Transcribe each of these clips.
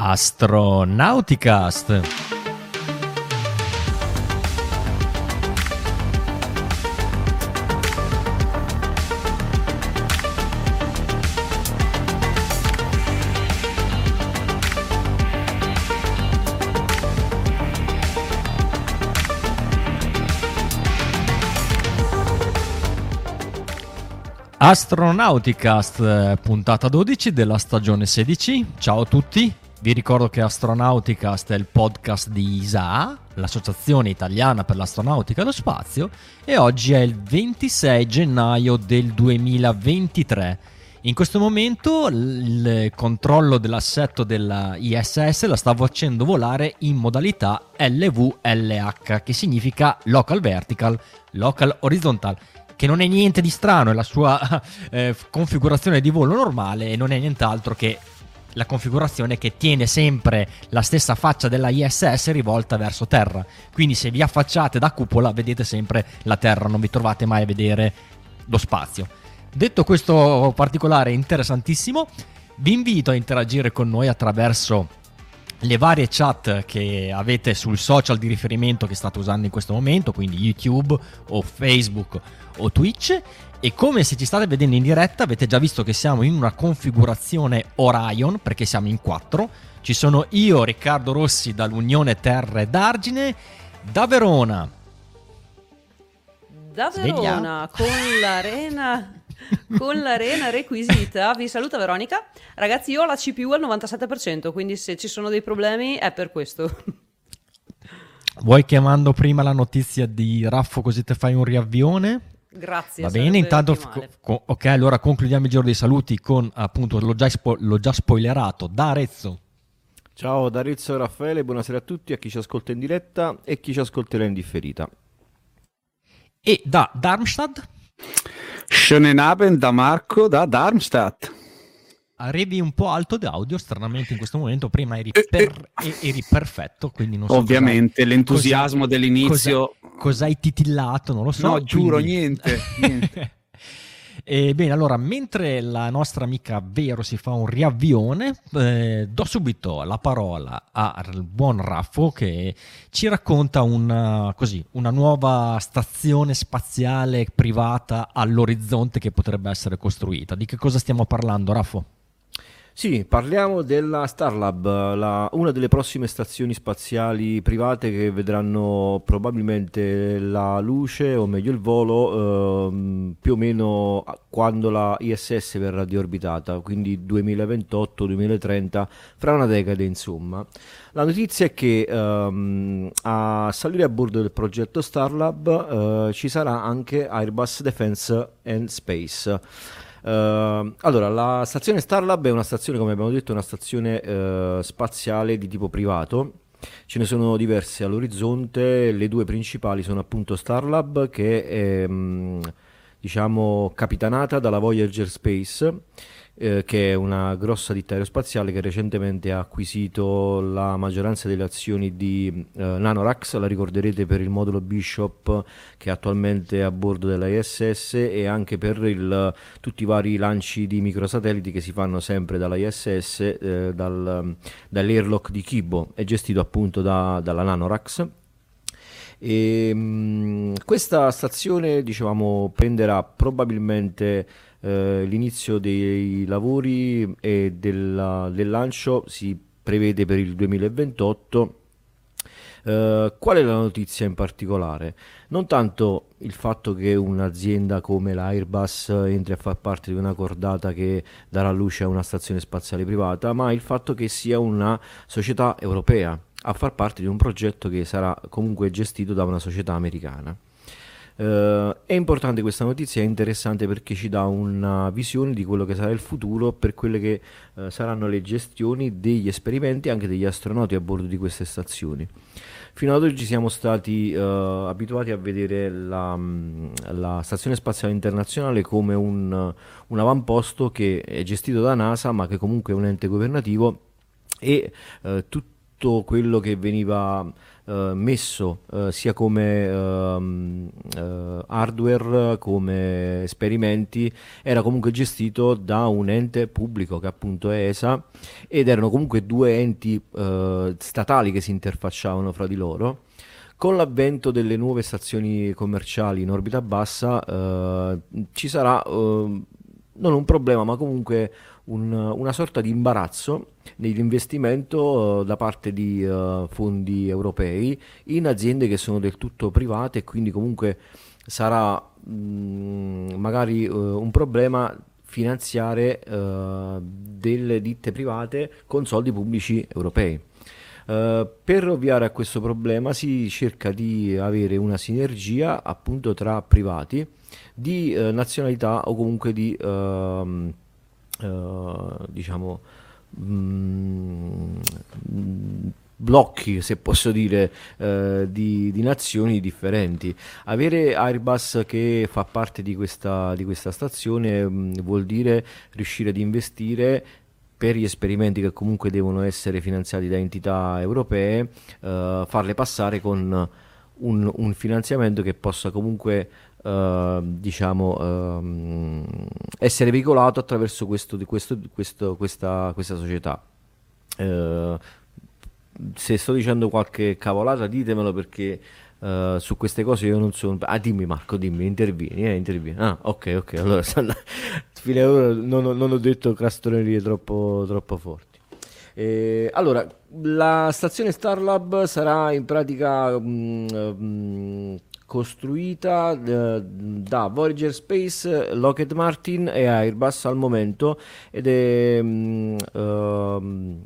Astronauticast. Astronauticast, eh, puntata 12 della stagione 16. Ciao a tutti, vi ricordo che Astronauticast è il podcast di ISA, l'Associazione Italiana per l'Astronautica e lo Spazio, e oggi è il 26 gennaio del 2023. In questo momento il controllo dell'assetto della ISS la sta facendo volare in modalità LVLH, che significa Local Vertical, Local Horizontal che non è niente di strano, è la sua eh, configurazione di volo normale e non è nient'altro che la configurazione che tiene sempre la stessa faccia della ISS rivolta verso terra. Quindi se vi affacciate da cupola vedete sempre la terra, non vi trovate mai a vedere lo spazio. Detto questo particolare interessantissimo, vi invito a interagire con noi attraverso le varie chat che avete sul social di riferimento che state usando in questo momento, quindi YouTube o Facebook o Twitch. E come se ci state vedendo in diretta, avete già visto che siamo in una configurazione Orion, perché siamo in quattro. Ci sono io, Riccardo Rossi, dall'Unione Terre d'Argine, da Verona. Da Verona, Sveglia. con l'arena con l'arena requisita. Vi saluta Veronica. Ragazzi, io ho la CPU al 97%, quindi se ci sono dei problemi è per questo. Vuoi chiamando prima la notizia di Raffo così te fai un riavvione? Grazie. Va bene, intanto, co- ok, allora concludiamo il giro dei saluti con appunto, l'ho già, spo- l'ho già spoilerato, da Arezzo. Ciao da Arezzo e Raffaele, buonasera a tutti, a chi ci ascolta in diretta e chi ci ascolterà in differita. E da Darmstadt? Schönen Abend da Marco da Darmstadt. Arrivi un po' alto di audio, stranamente in questo momento. Prima eri, eh, per, eh, eri perfetto, quindi non so. Ovviamente, cosa, l'entusiasmo cosa, dell'inizio. Cosa, hai titillato? Non lo so. No, giuro, quindi... niente. niente. E bene, allora, mentre la nostra amica Vero si fa un riavvione, eh, do subito la parola al buon Raffo che ci racconta una, così, una nuova stazione spaziale privata all'orizzonte che potrebbe essere costruita. Di che cosa stiamo parlando, Raffo? Sì, parliamo della Starlab, la, una delle prossime stazioni spaziali private che vedranno probabilmente la luce, o meglio il volo, ehm, più o meno quando la ISS verrà deorbitata, quindi 2028-2030, fra una decade insomma. La notizia è che ehm, a salire a bordo del progetto Starlab eh, ci sarà anche Airbus Defense and Space. Uh, allora, la stazione Starlab è una stazione, come abbiamo detto, una stazione uh, spaziale di tipo privato. Ce ne sono diverse all'orizzonte, le due principali sono appunto Starlab che è um, diciamo capitanata dalla Voyager Space eh, che è una grossa ditta aerospaziale che recentemente ha acquisito la maggioranza delle azioni di eh, Nanorax, la ricorderete per il modulo Bishop che è attualmente a bordo della ISS e anche per il, tutti i vari lanci di microsatelliti che si fanno sempre dalla ISS, eh, dal, dall'airlock di Kibo, è gestito appunto da, dalla Nanorax. E, mh, mm, questa stazione dicevamo prenderà probabilmente eh, l'inizio dei lavori e della, del lancio si prevede per il 2028. Uh, qual è la notizia in particolare? Non tanto il fatto che un'azienda come l'Airbus entri a far parte di una cordata che darà luce a una stazione spaziale privata, ma il fatto che sia una società europea a far parte di un progetto che sarà comunque gestito da una società americana. Uh, è importante questa notizia, è interessante perché ci dà una visione di quello che sarà il futuro per quelle che uh, saranno le gestioni degli esperimenti anche degli astronauti a bordo di queste stazioni. Fino ad oggi siamo stati uh, abituati a vedere la, la, Stazione Spaziale Internazionale come un, un avamposto che è gestito da NASA ma che comunque è un ente governativo e tutto quello che veniva eh, messo eh, sia come ehm, eh, hardware come esperimenti era comunque gestito da un ente pubblico che appunto è ESA ed erano comunque due enti eh, statali che si interfacciavano fra di loro. Con l'avvento delle nuove stazioni commerciali in orbita bassa ci sarà eh, non un problema ma comunque un, una sorta di imbarazzo nell'investimento uh, da parte di uh, fondi europei in aziende che sono del tutto private e quindi comunque sarà mh, mm, magari uh, un problema finanziare delle ditte private con soldi pubblici europei. Uh, per ovviare a questo problema si cerca di avere una sinergia appunto tra privati di uh, nazionalità o comunque di uh, diciamo mh, mm, blocchi, se posso dire, eh, di, di, nazioni differenti. Avere Airbus che fa parte di questa, di questa stazione mh, mm, vuol dire riuscire ad investire per gli esperimenti che comunque devono essere finanziati da entità europee, eh, farle passare con un, un finanziamento che possa comunque Uh, diciamo, uh, essere veicolato attraverso questo, questo, questo, questa, questa, società. Uh, se sto dicendo qualche cavolata, ditemelo perché su queste cose io non sono. Ah, dimmi Marco, dimmi, intervieni. Eh, intervieni. Ah, ok, ok. Allora, fino ad ora non, non, ho detto crastonerie troppo, troppo forti. Eh, allora, la stazione Starlab sarà in pratica mh, mm, mh, mm, costruita eh, da Voyager Space, Lockheed Martin e Airbus al momento ed è mh, uh,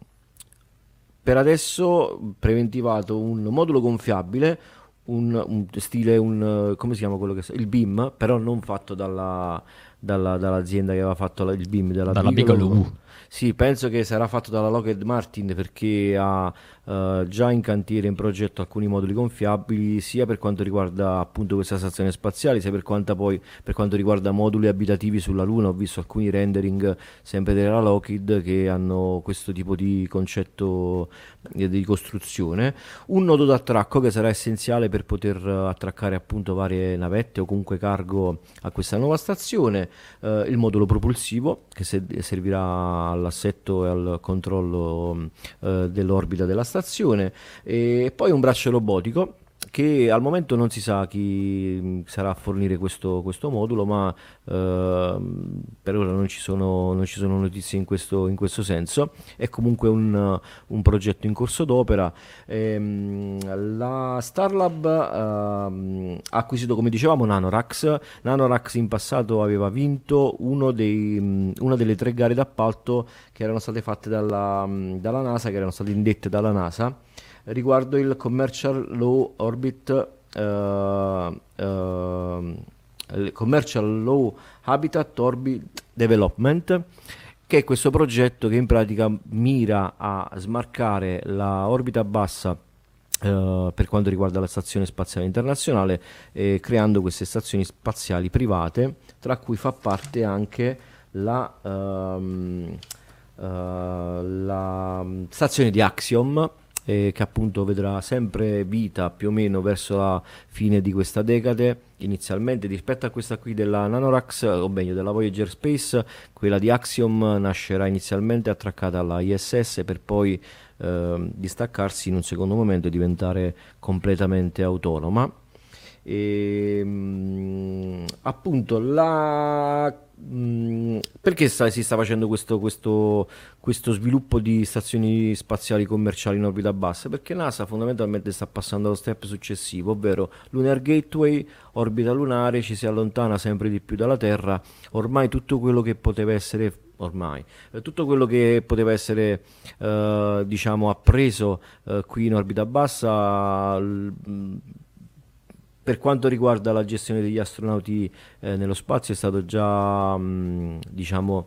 per adesso preventivato un modulo gonfiabile un, un, stile un come si chiama quello che il BIM però non fatto dalla, dalla, dall'azienda che aveva fatto il BIM della dalla Bigelow. Bigelow. Sì, penso che sarà fatto dalla Lockheed Martin perché ha uh, già in cantiere in progetto alcuni moduli gonfiabili sia per quanto riguarda appunto questa stazione spaziale sia per, poi, per quanto riguarda moduli abitativi sulla Luna. Ho visto alcuni rendering sempre della Lockheed che hanno questo tipo di concetto di costruzione. Un nodo d'attracco che sarà essenziale per poter attraccare appunto varie navette o comunque cargo a questa nuova stazione. Uh, il modulo propulsivo che servirà all'assetto e al controllo eh, dell'orbita della stazione e poi un braccio robotico che al momento non si sa chi mm, sarà a fornire questo, questo modulo, ma eh, per ora non ci, sono, non ci sono notizie in questo, in questo, senso. È comunque un, un progetto in corso d'opera. Ehm, la Starlab eh, ha acquisito, come dicevamo, Nanorax. Nanorax in passato aveva vinto dei, mm, una delle tre gare d'appalto che erano state fatte dalla, mm, dalla NASA, che erano state indette dalla NASA riguardo il Commercial Low Orbit uh, uh, Commercial Low Habitat Orbit Development che è questo progetto che in pratica mira a smarcare la orbita bassa Uh, per quanto riguarda la Stazione Spaziale Internazionale, eh, creando queste stazioni spaziali private, tra cui fa parte anche la, uh, uh, la stazione di Axiom, eh, che appunto vedrà sempre vita più o meno verso la fine di questa decade. Inizialmente rispetto a questa qui della Nanorax, o meglio della Voyager Space, quella di Axiom nascerà inizialmente attraccata alla ISS per poi eh, distaccarsi in un secondo momento e diventare completamente autonoma. E, ehm, appunto la Mm, perché sta, si sta facendo questo, questo, questo, sviluppo di stazioni spaziali commerciali in orbita bassa? Perché NASA fondamentalmente sta passando allo step successivo, ovvero Lunar Gateway, orbita lunare, ci si allontana sempre di più dalla Terra, ormai tutto quello che poteva essere ormai. Eh, tutto quello che poteva essere eh, diciamo appreso eh, qui in orbita bassa l- per quanto riguarda la gestione degli astronauti eh, nello spazio è stato già mh, diciamo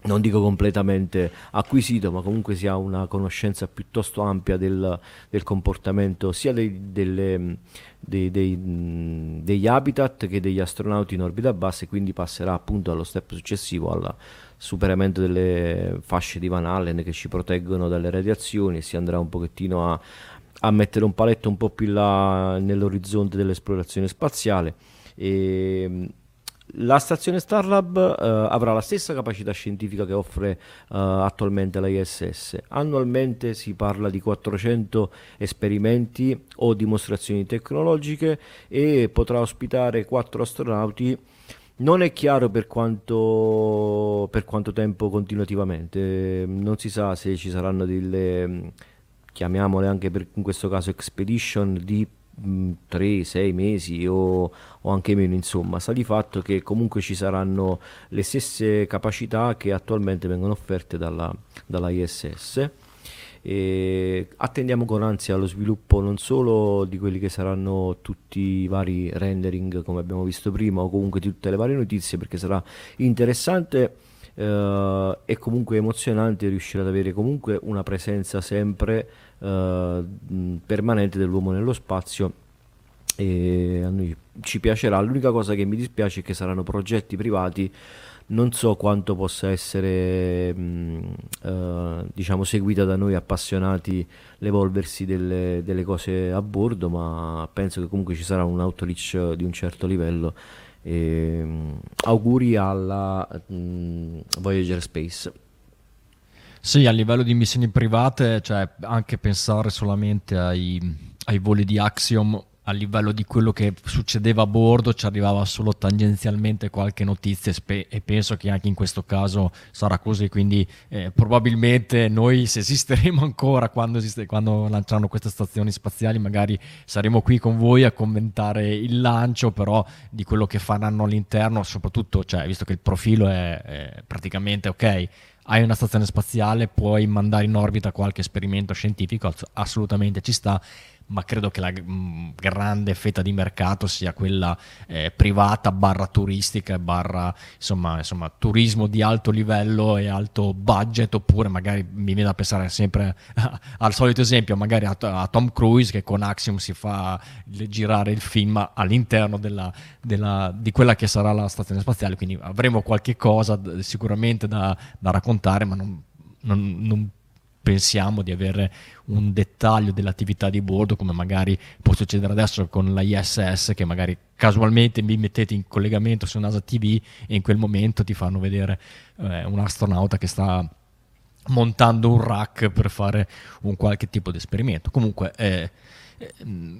non dico completamente acquisito, ma comunque si ha una conoscenza piuttosto ampia del, del comportamento sia dei, delle, dei, dei, degli habitat che degli astronauti in orbita bassa e quindi passerà appunto allo step successivo al superamento delle fasce di Van Allen che ci proteggono dalle radiazioni e si andrà un pochettino a, a mettere un paletto un po' più là nell'orizzonte dell'esplorazione spaziale. E, la stazione Starlab uh, avrà la stessa capacità scientifica che offre uh, attualmente la ISS. Annualmente si parla di 400 esperimenti o dimostrazioni tecnologiche e potrà ospitare 4 astronauti. Non è chiaro per quanto, per quanto tempo continuativamente, non si sa se ci saranno delle, chiamiamole anche per, in questo caso expedition di 3, 6 mesi o, o, anche meno, insomma, sta di fatto che comunque ci saranno le stesse capacità che attualmente vengono offerte dalla, dalla ISS. E attendiamo con ansia lo sviluppo non solo di quelli che saranno tutti i vari rendering come abbiamo visto prima o comunque di tutte le varie notizie perché sarà interessante eh, e comunque emozionante riuscire ad avere comunque una presenza sempre eh, permanente dell'uomo nello spazio e a noi ci piacerà. L'unica cosa che mi dispiace è che saranno progetti privati. Non so quanto possa essere mh, uh, diciamo seguita da noi appassionati l'evolversi delle, delle, cose a bordo, ma penso che comunque ci sarà un outreach di un certo livello. E, mh, auguri alla mh, Voyager Space. Sì, a livello di missioni private, cioè anche pensare solamente ai, ai voli di Axiom a livello di quello che succedeva a bordo ci arrivava solo tangenzialmente qualche notizia e penso che anche in questo caso sarà così, quindi eh, probabilmente noi se esisteremo ancora quando, esiste, quando lanceranno queste stazioni spaziali magari saremo qui con voi a commentare il lancio, però di quello che faranno all'interno, soprattutto cioè, visto che il profilo è, è praticamente ok, hai una stazione spaziale, puoi mandare in orbita qualche esperimento scientifico, assolutamente ci sta ma credo che la mm, grande fetta di mercato sia quella eh, privata barra turistica barra insomma, insomma, turismo di alto livello e alto budget oppure magari mi viene da pensare sempre al solito esempio magari a, a, Tom Cruise che con Axiom si fa girare il film all'interno della, della, di quella che sarà la stazione spaziale quindi avremo qualche cosa sicuramente da, da raccontare ma non, non, non pensiamo di avere un dettaglio dell'attività di bordo come magari può succedere adesso con la ISS che magari casualmente vi mettete in collegamento su NASA TV e in quel momento ti fanno vedere eh, un astronauta che sta montando un rack per fare un qualche tipo di esperimento comunque eh,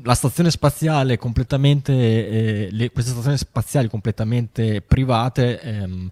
la stazione spaziale completamente, eh, le, queste stazioni spaziali completamente private, ehm,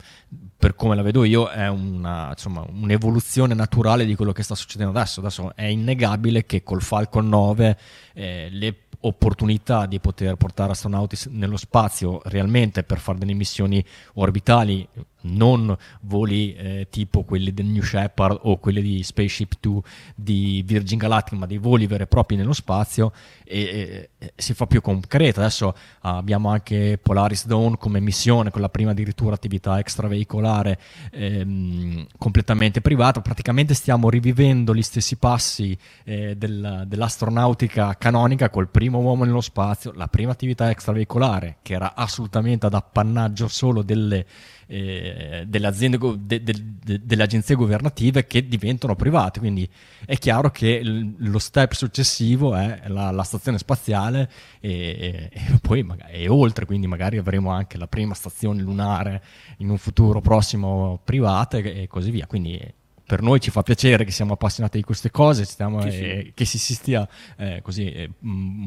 per come la vedo io, è una, insomma, un'evoluzione naturale di quello che sta succedendo adesso. Adesso è innegabile che col Falcon 9 eh, le opportunità di poter portare astronauti nello spazio realmente per fare delle missioni orbitali non voli eh, tipo quelli del New Shepard o quelli di Spaceship 2 di Virgin Galactic, ma dei voli veri e propri nello spazio e, e, si fa più concreto. Adesso ah, abbiamo anche Polaris Dawn come missione, con la prima addirittura attività extraveicolare ehm, completamente privata. Praticamente stiamo rivivendo gli stessi passi eh, del, dell'astronautica canonica col primo uomo nello spazio, la prima attività extraveicolare che era assolutamente ad appannaggio solo delle eh, delle, aziende, de, de, de, delle agenzie governative che diventano private. Quindi è chiaro che l- lo step successivo è la, la stazione spaziale e, e, e poi magari, e oltre, quindi magari avremo anche la prima stazione lunare in un futuro prossimo privata e, e così via. Quindi per noi ci fa piacere che siamo appassionati di queste cose, stiamo, sì, sì. che si, si stia eh, così eh, mh,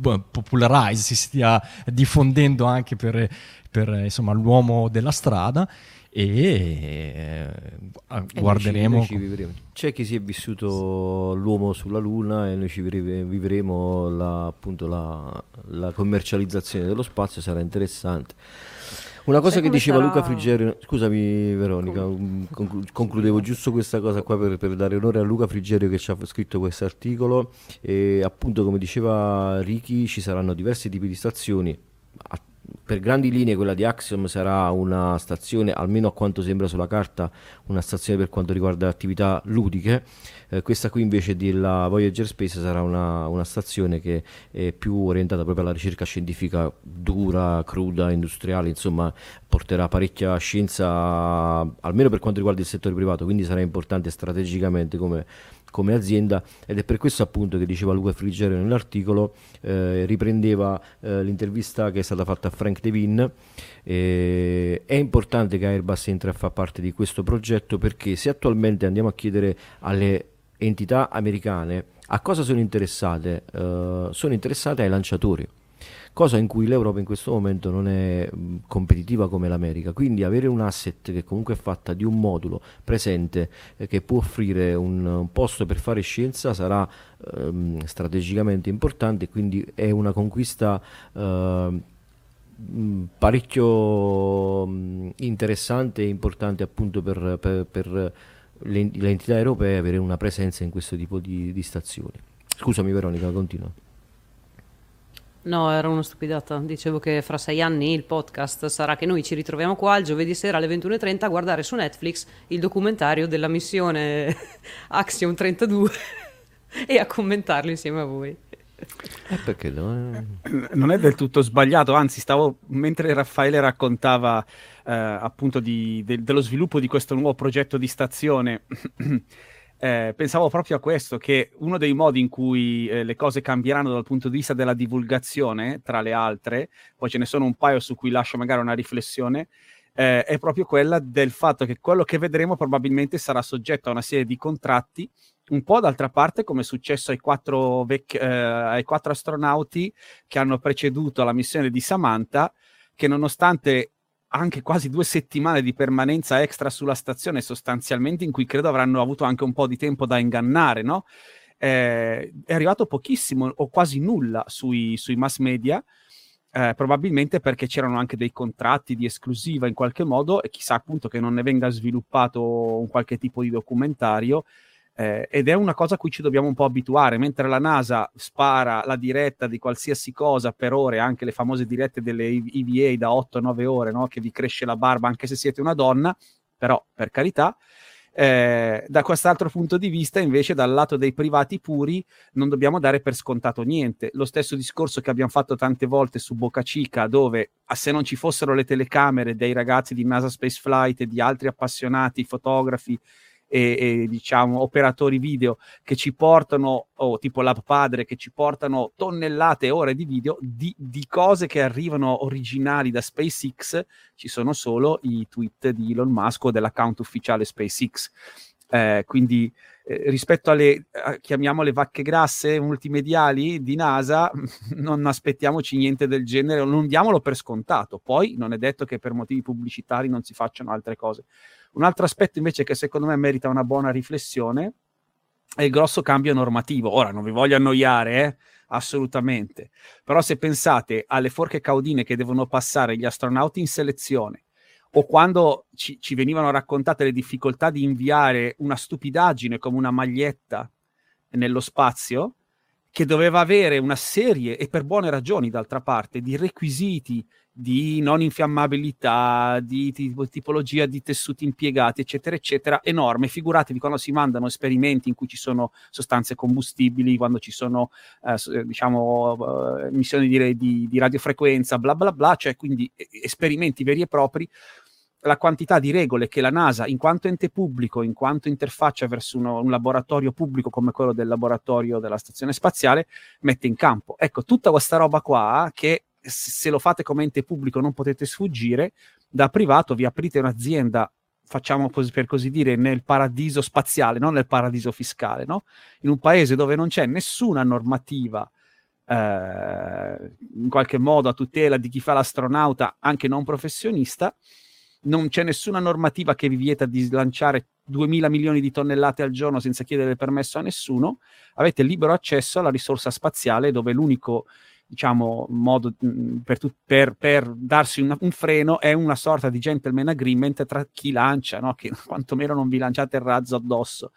popularize, si stia diffondendo anche per, per insomma, l'uomo della strada e, eh, guarderemo. Noi ci, noi ci C'è chi si è vissuto l'uomo sulla Luna e noi ci vivremo la, appunto la, la commercializzazione dello spazio, sarà interessante. Una cosa che diceva sarà... Luca Frigerio, scusami Veronica, conclu- concludevo giusto questa cosa qua per, per, dare onore a Luca Frigerio che ci ha scritto questo articolo. E appunto come diceva Ricky ci saranno diversi tipi di stazioni. Per grandi linee quella di Axiom sarà una stazione, almeno a quanto sembra sulla carta, una stazione per quanto riguarda attività ludiche. Eh, questa qui invece della Voyager Space sarà una, una, stazione che è più orientata proprio alla ricerca scientifica dura, cruda, industriale, insomma porterà parecchia scienza, almeno per quanto riguarda il settore privato, quindi sarà importante strategicamente come come azienda ed è per questo appunto che diceva Luca Frigerio nell'articolo, eh, riprendeva eh, l'intervista che è stata fatta a Frank Devin. Eh, è importante che Airbus entri a far parte di questo progetto perché se attualmente andiamo a chiedere alle entità americane a cosa sono interessate, eh, sono interessate ai lanciatori cosa in cui l'Europa in questo momento non è competitiva come l'America. Quindi avere un asset che comunque è fatta di un modulo presente eh, che può offrire un, un, posto per fare scienza sarà ehm, strategicamente importante, quindi è una conquista ehm, parecchio interessante e importante appunto per, per, per le, entità europee avere una presenza in questo tipo di, di stazioni. Scusami Veronica, continua. No, era una stupidata. Dicevo che fra sei anni il podcast sarà che noi ci ritroviamo qua il giovedì sera alle 21.30 a guardare su Netflix il documentario della missione Axiom 32 e a commentarlo insieme a voi. Eh perché no? Non è del tutto sbagliato, anzi, stavo mentre Raffaele raccontava eh, appunto di, de, dello sviluppo di questo nuovo progetto di stazione. eh, pensavo proprio a questo, che uno dei modi in cui eh, le cose cambieranno dal punto di vista della divulgazione, tra le altre, poi ce ne sono un paio su cui lascio magari una riflessione, eh, è proprio quella del fatto che quello che vedremo probabilmente sarà soggetto a una serie di contratti, un po' d'altra parte come è successo ai quattro, vec- eh, ai quattro astronauti che hanno preceduto la missione di Samantha, che nonostante anche quasi due settimane di permanenza extra sulla stazione, sostanzialmente, in cui credo avranno avuto anche un po' di tempo da ingannare, no? Eh, è arrivato pochissimo o quasi nulla sui, sui mass media, eh, probabilmente perché c'erano anche dei contratti di esclusiva in qualche modo e chissà appunto che non ne venga sviluppato un qualche tipo di documentario eh, ed è una cosa a cui ci dobbiamo un po' abituare, mentre la NASA spara la diretta di qualsiasi cosa per ore, anche le famose dirette delle EVA da 8-9 ore, no? che vi cresce la barba anche se siete una donna, però per carità, eh, da quest'altro punto di vista, invece, dal lato dei privati puri, non dobbiamo dare per scontato niente. Lo stesso discorso che abbiamo fatto tante volte su Boca Chica, dove se non ci fossero le telecamere dei ragazzi di NASA Space Flight e di altri appassionati fotografi e, e, diciamo operatori video che ci portano, o tipo Lab Padre, che ci portano tonnellate e ore di video di, di, cose che arrivano originali da SpaceX, ci sono solo i tweet di Elon Musk o dell'account ufficiale SpaceX. Eh, quindi eh, rispetto alle, eh, chiamiamole vacche grasse multimediali di NASA, non aspettiamoci niente del genere, non diamolo per scontato. Poi non è detto che per motivi pubblicitari non si facciano altre cose. Un altro aspetto invece che secondo me merita una buona riflessione è il grosso cambio normativo. Ora non vi voglio annoiare, eh? assolutamente, però se pensate alle forche caudine che devono passare gli astronauti in selezione o quando ci, ci venivano raccontate le difficoltà di inviare una stupidaggine come una maglietta nello spazio, che doveva avere una serie, e per buone ragioni d'altra parte, di requisiti di non infiammabilità, di, di, tipologia di tessuti impiegati, eccetera, eccetera, enorme. Figuratevi quando si mandano esperimenti in cui ci sono sostanze combustibili, quando ci sono, eh, diciamo, eh, missioni di, di, di, radiofrequenza, bla bla bla, cioè quindi esperimenti veri e propri. La quantità di regole che la NASA, in quanto ente pubblico, in quanto interfaccia verso uno, un laboratorio pubblico come quello del laboratorio della stazione spaziale, mette in campo. Ecco, tutta questa roba qua che se lo fate come ente pubblico non potete sfuggire, da privato vi aprite un'azienda facciamo così, per così dire, nel paradiso spaziale, non nel paradiso fiscale, no? in un paese dove non c'è nessuna normativa eh, in qualche modo a tutela di chi fa l'astronauta, anche non professionista, non c'è nessuna normativa che vi vieta di lanciare 2000 milioni di tonnellate al giorno senza chiedere permesso a nessuno, avete libero accesso alla risorsa spaziale dove l'unico diciamo, modo mm, per, per, per darsi una, un freno è una sorta di gentleman agreement tra chi lancia, no? che quantomeno non vi lanciate il razzo addosso,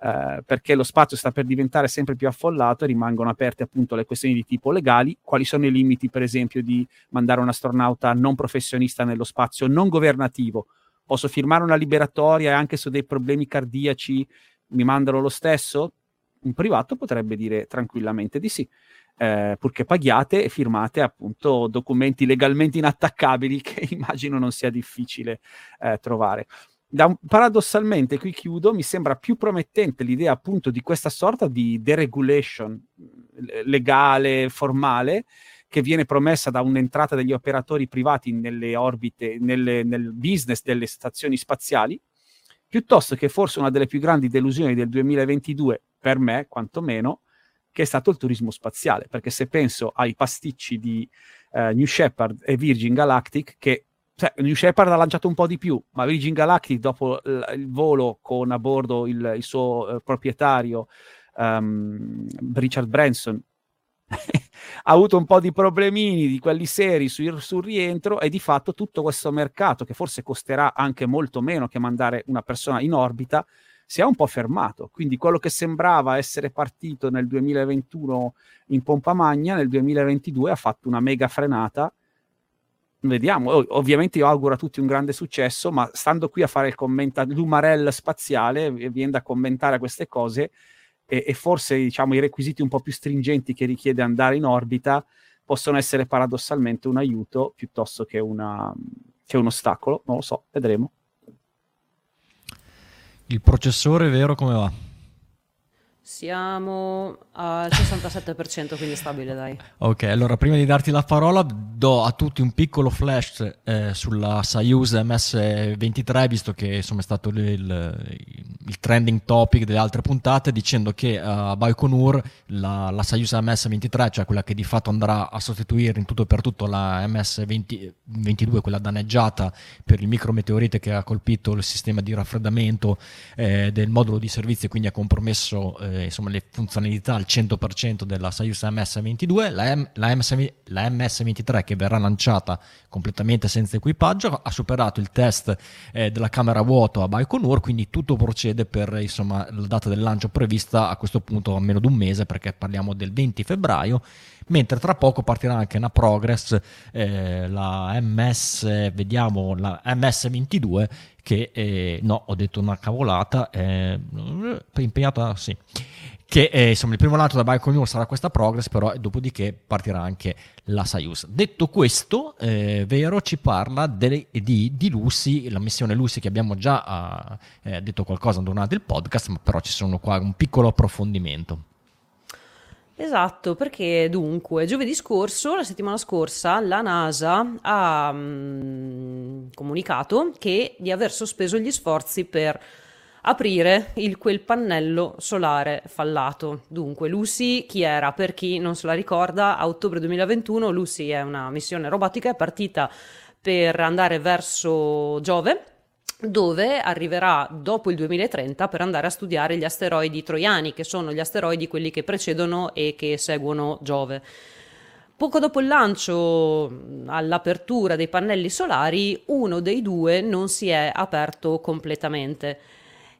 eh, perché lo spazio sta per diventare sempre più affollato e rimangono aperte appunto le questioni di tipo legali, quali sono i limiti per esempio di mandare un astronauta non professionista nello spazio non governativo, posso firmare una liberatoria anche su dei problemi cardiaci mi mandano lo stesso? Un privato potrebbe dire tranquillamente di sì eh, purché paghiate e firmate appunto documenti legalmente inattaccabili che immagino non sia difficile eh, trovare. Un, paradossalmente, qui chiudo, mi sembra più promettente l'idea appunto di questa sorta di deregulation legale, formale, che viene promessa da un'entrata degli operatori privati nelle orbite, nelle, nel business delle stazioni spaziali, piuttosto che forse una delle più grandi delusioni del 2022, per me quantomeno, che è stato il turismo spaziale, perché se penso ai pasticci di uh, New Shepard e Virgin Galactic, che cioè, New Shepard ha lanciato un po' di più, ma Virgin Galactic dopo l- il volo con a bordo il, il suo uh, proprietario um, Richard Branson ha avuto un po' di problemini di quelli seri sul, sul rientro e di fatto tutto questo mercato che forse costerà anche molto meno che mandare una persona in orbita si è un po' fermato. Quindi quello che sembrava essere partito nel 2021 in pompa magna, nel 2022 ha fatto una mega frenata. Vediamo, ovviamente io auguro a tutti un grande successo, ma stando qui a fare il commento, l'umarell spaziale, viene da commentare queste cose e, e forse diciamo, i requisiti un po' più stringenti che richiede andare in orbita possono essere paradossalmente un aiuto piuttosto che, una, che un ostacolo, non lo so, vedremo. Il processore vero come va? Siamo al 67%, quindi stabile, dai. Ok, allora prima di darti la parola do a tutti un piccolo flash eh, sulla Soyuz MS-23, visto che insomma, è stato il, il, trending topic delle altre puntate, dicendo che a Baikonur la, la Soyuz MS-23, cioè quella che di fatto andrà a sostituire in tutto e per tutto la MS-22, quella danneggiata per il micrometeorite che ha colpito il sistema di raffreddamento eh, del modulo di servizio e quindi ha compromesso eh, insomma, le funzionalità al 100% della Soyuz MS-22, la, M- la, MS- la MS-23 che verrà lanciata completamente senza equipaggio ha superato il test eh, della camera vuoto a Baikonur, quindi tutto procede per insomma, la data del lancio prevista a questo punto a meno di un mese perché parliamo del 20 febbraio mentre tra poco partirà anche una Progress, eh, la MS, vediamo, la MS22 che, eh, no, ho detto una cavolata, eh, impegnata, sì, che eh, insomma il primo lancio da Baikonur sarà questa Progress, però dopodiché partirà anche la Soyuz. Detto questo, eh, Vero ci parla de, di, di, Lucy, la missione Lucy che abbiamo già eh, detto qualcosa durante il podcast, ma però ci sono qua un piccolo approfondimento. Esatto, perché dunque giovedì scorso, la settimana scorsa, la NASA ha mm, comunicato che di aver sospeso gli sforzi per aprire il, quel pannello solare fallato. Dunque, Lucy chi era? Per chi non se la ricorda, a ottobre 2021 Lucy è una missione robotica, è partita per andare verso Giove dove arriverà dopo il 2030 per andare a studiare gli asteroidi troiani, che sono gli asteroidi quelli che precedono e che seguono Giove. Poco dopo il lancio, all'apertura dei pannelli solari, uno dei due non si è aperto completamente.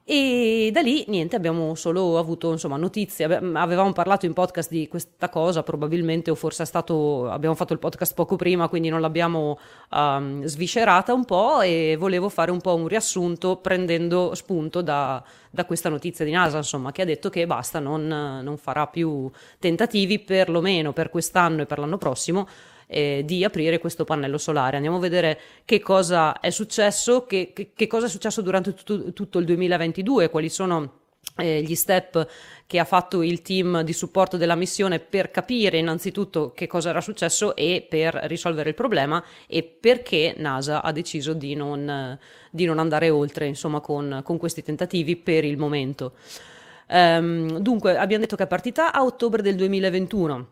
E da lì niente, abbiamo solo avuto insomma, notizie. Avevamo parlato in podcast di questa cosa, probabilmente, o forse è stato. Abbiamo fatto il podcast poco prima, quindi non l'abbiamo um, sviscerata un po'. E volevo fare un po' un riassunto prendendo spunto da, da questa notizia di NASA, insomma, che ha detto che basta, non, non farà più tentativi, perlomeno per quest'anno e per l'anno prossimo eh, di aprire questo pannello solare. Andiamo a vedere che cosa è successo, che, che, che cosa è successo durante tutto, tutto il 2022, quali sono eh, gli step che ha fatto il team di supporto della missione per capire innanzitutto che cosa era successo e per risolvere il problema e perché NASA ha deciso di non, di non andare oltre insomma, con, con, questi tentativi per il momento. Um, dunque, abbiamo detto che è partita a ottobre del 2021.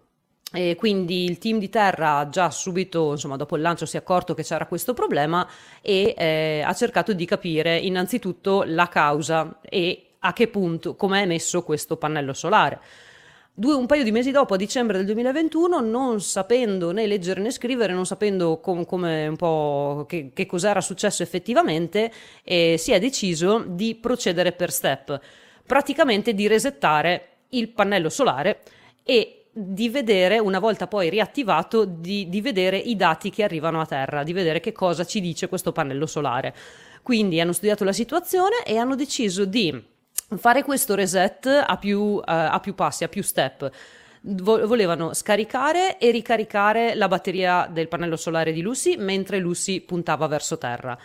E quindi il team di terra già subito, insomma, dopo il lancio si è accorto che c'era questo problema e eh, ha cercato di capire innanzitutto la causa e a che punto, come è messo questo pannello solare. Due, un paio di mesi dopo, a dicembre del 2021, non sapendo né leggere né scrivere, non sapendo com- come un po' che, che cos'era successo effettivamente, eh, si è deciso di procedere per step, praticamente di resettare il pannello solare e di vedere, una volta poi riattivato, di, di vedere i dati che arrivano a terra, di vedere che cosa ci dice questo pannello solare. Quindi hanno studiato la situazione e hanno deciso di fare questo reset a più, uh, a più passi, a più step. volevano scaricare e ricaricare la batteria del pannello solare di Lucy mentre Lucy puntava verso terra.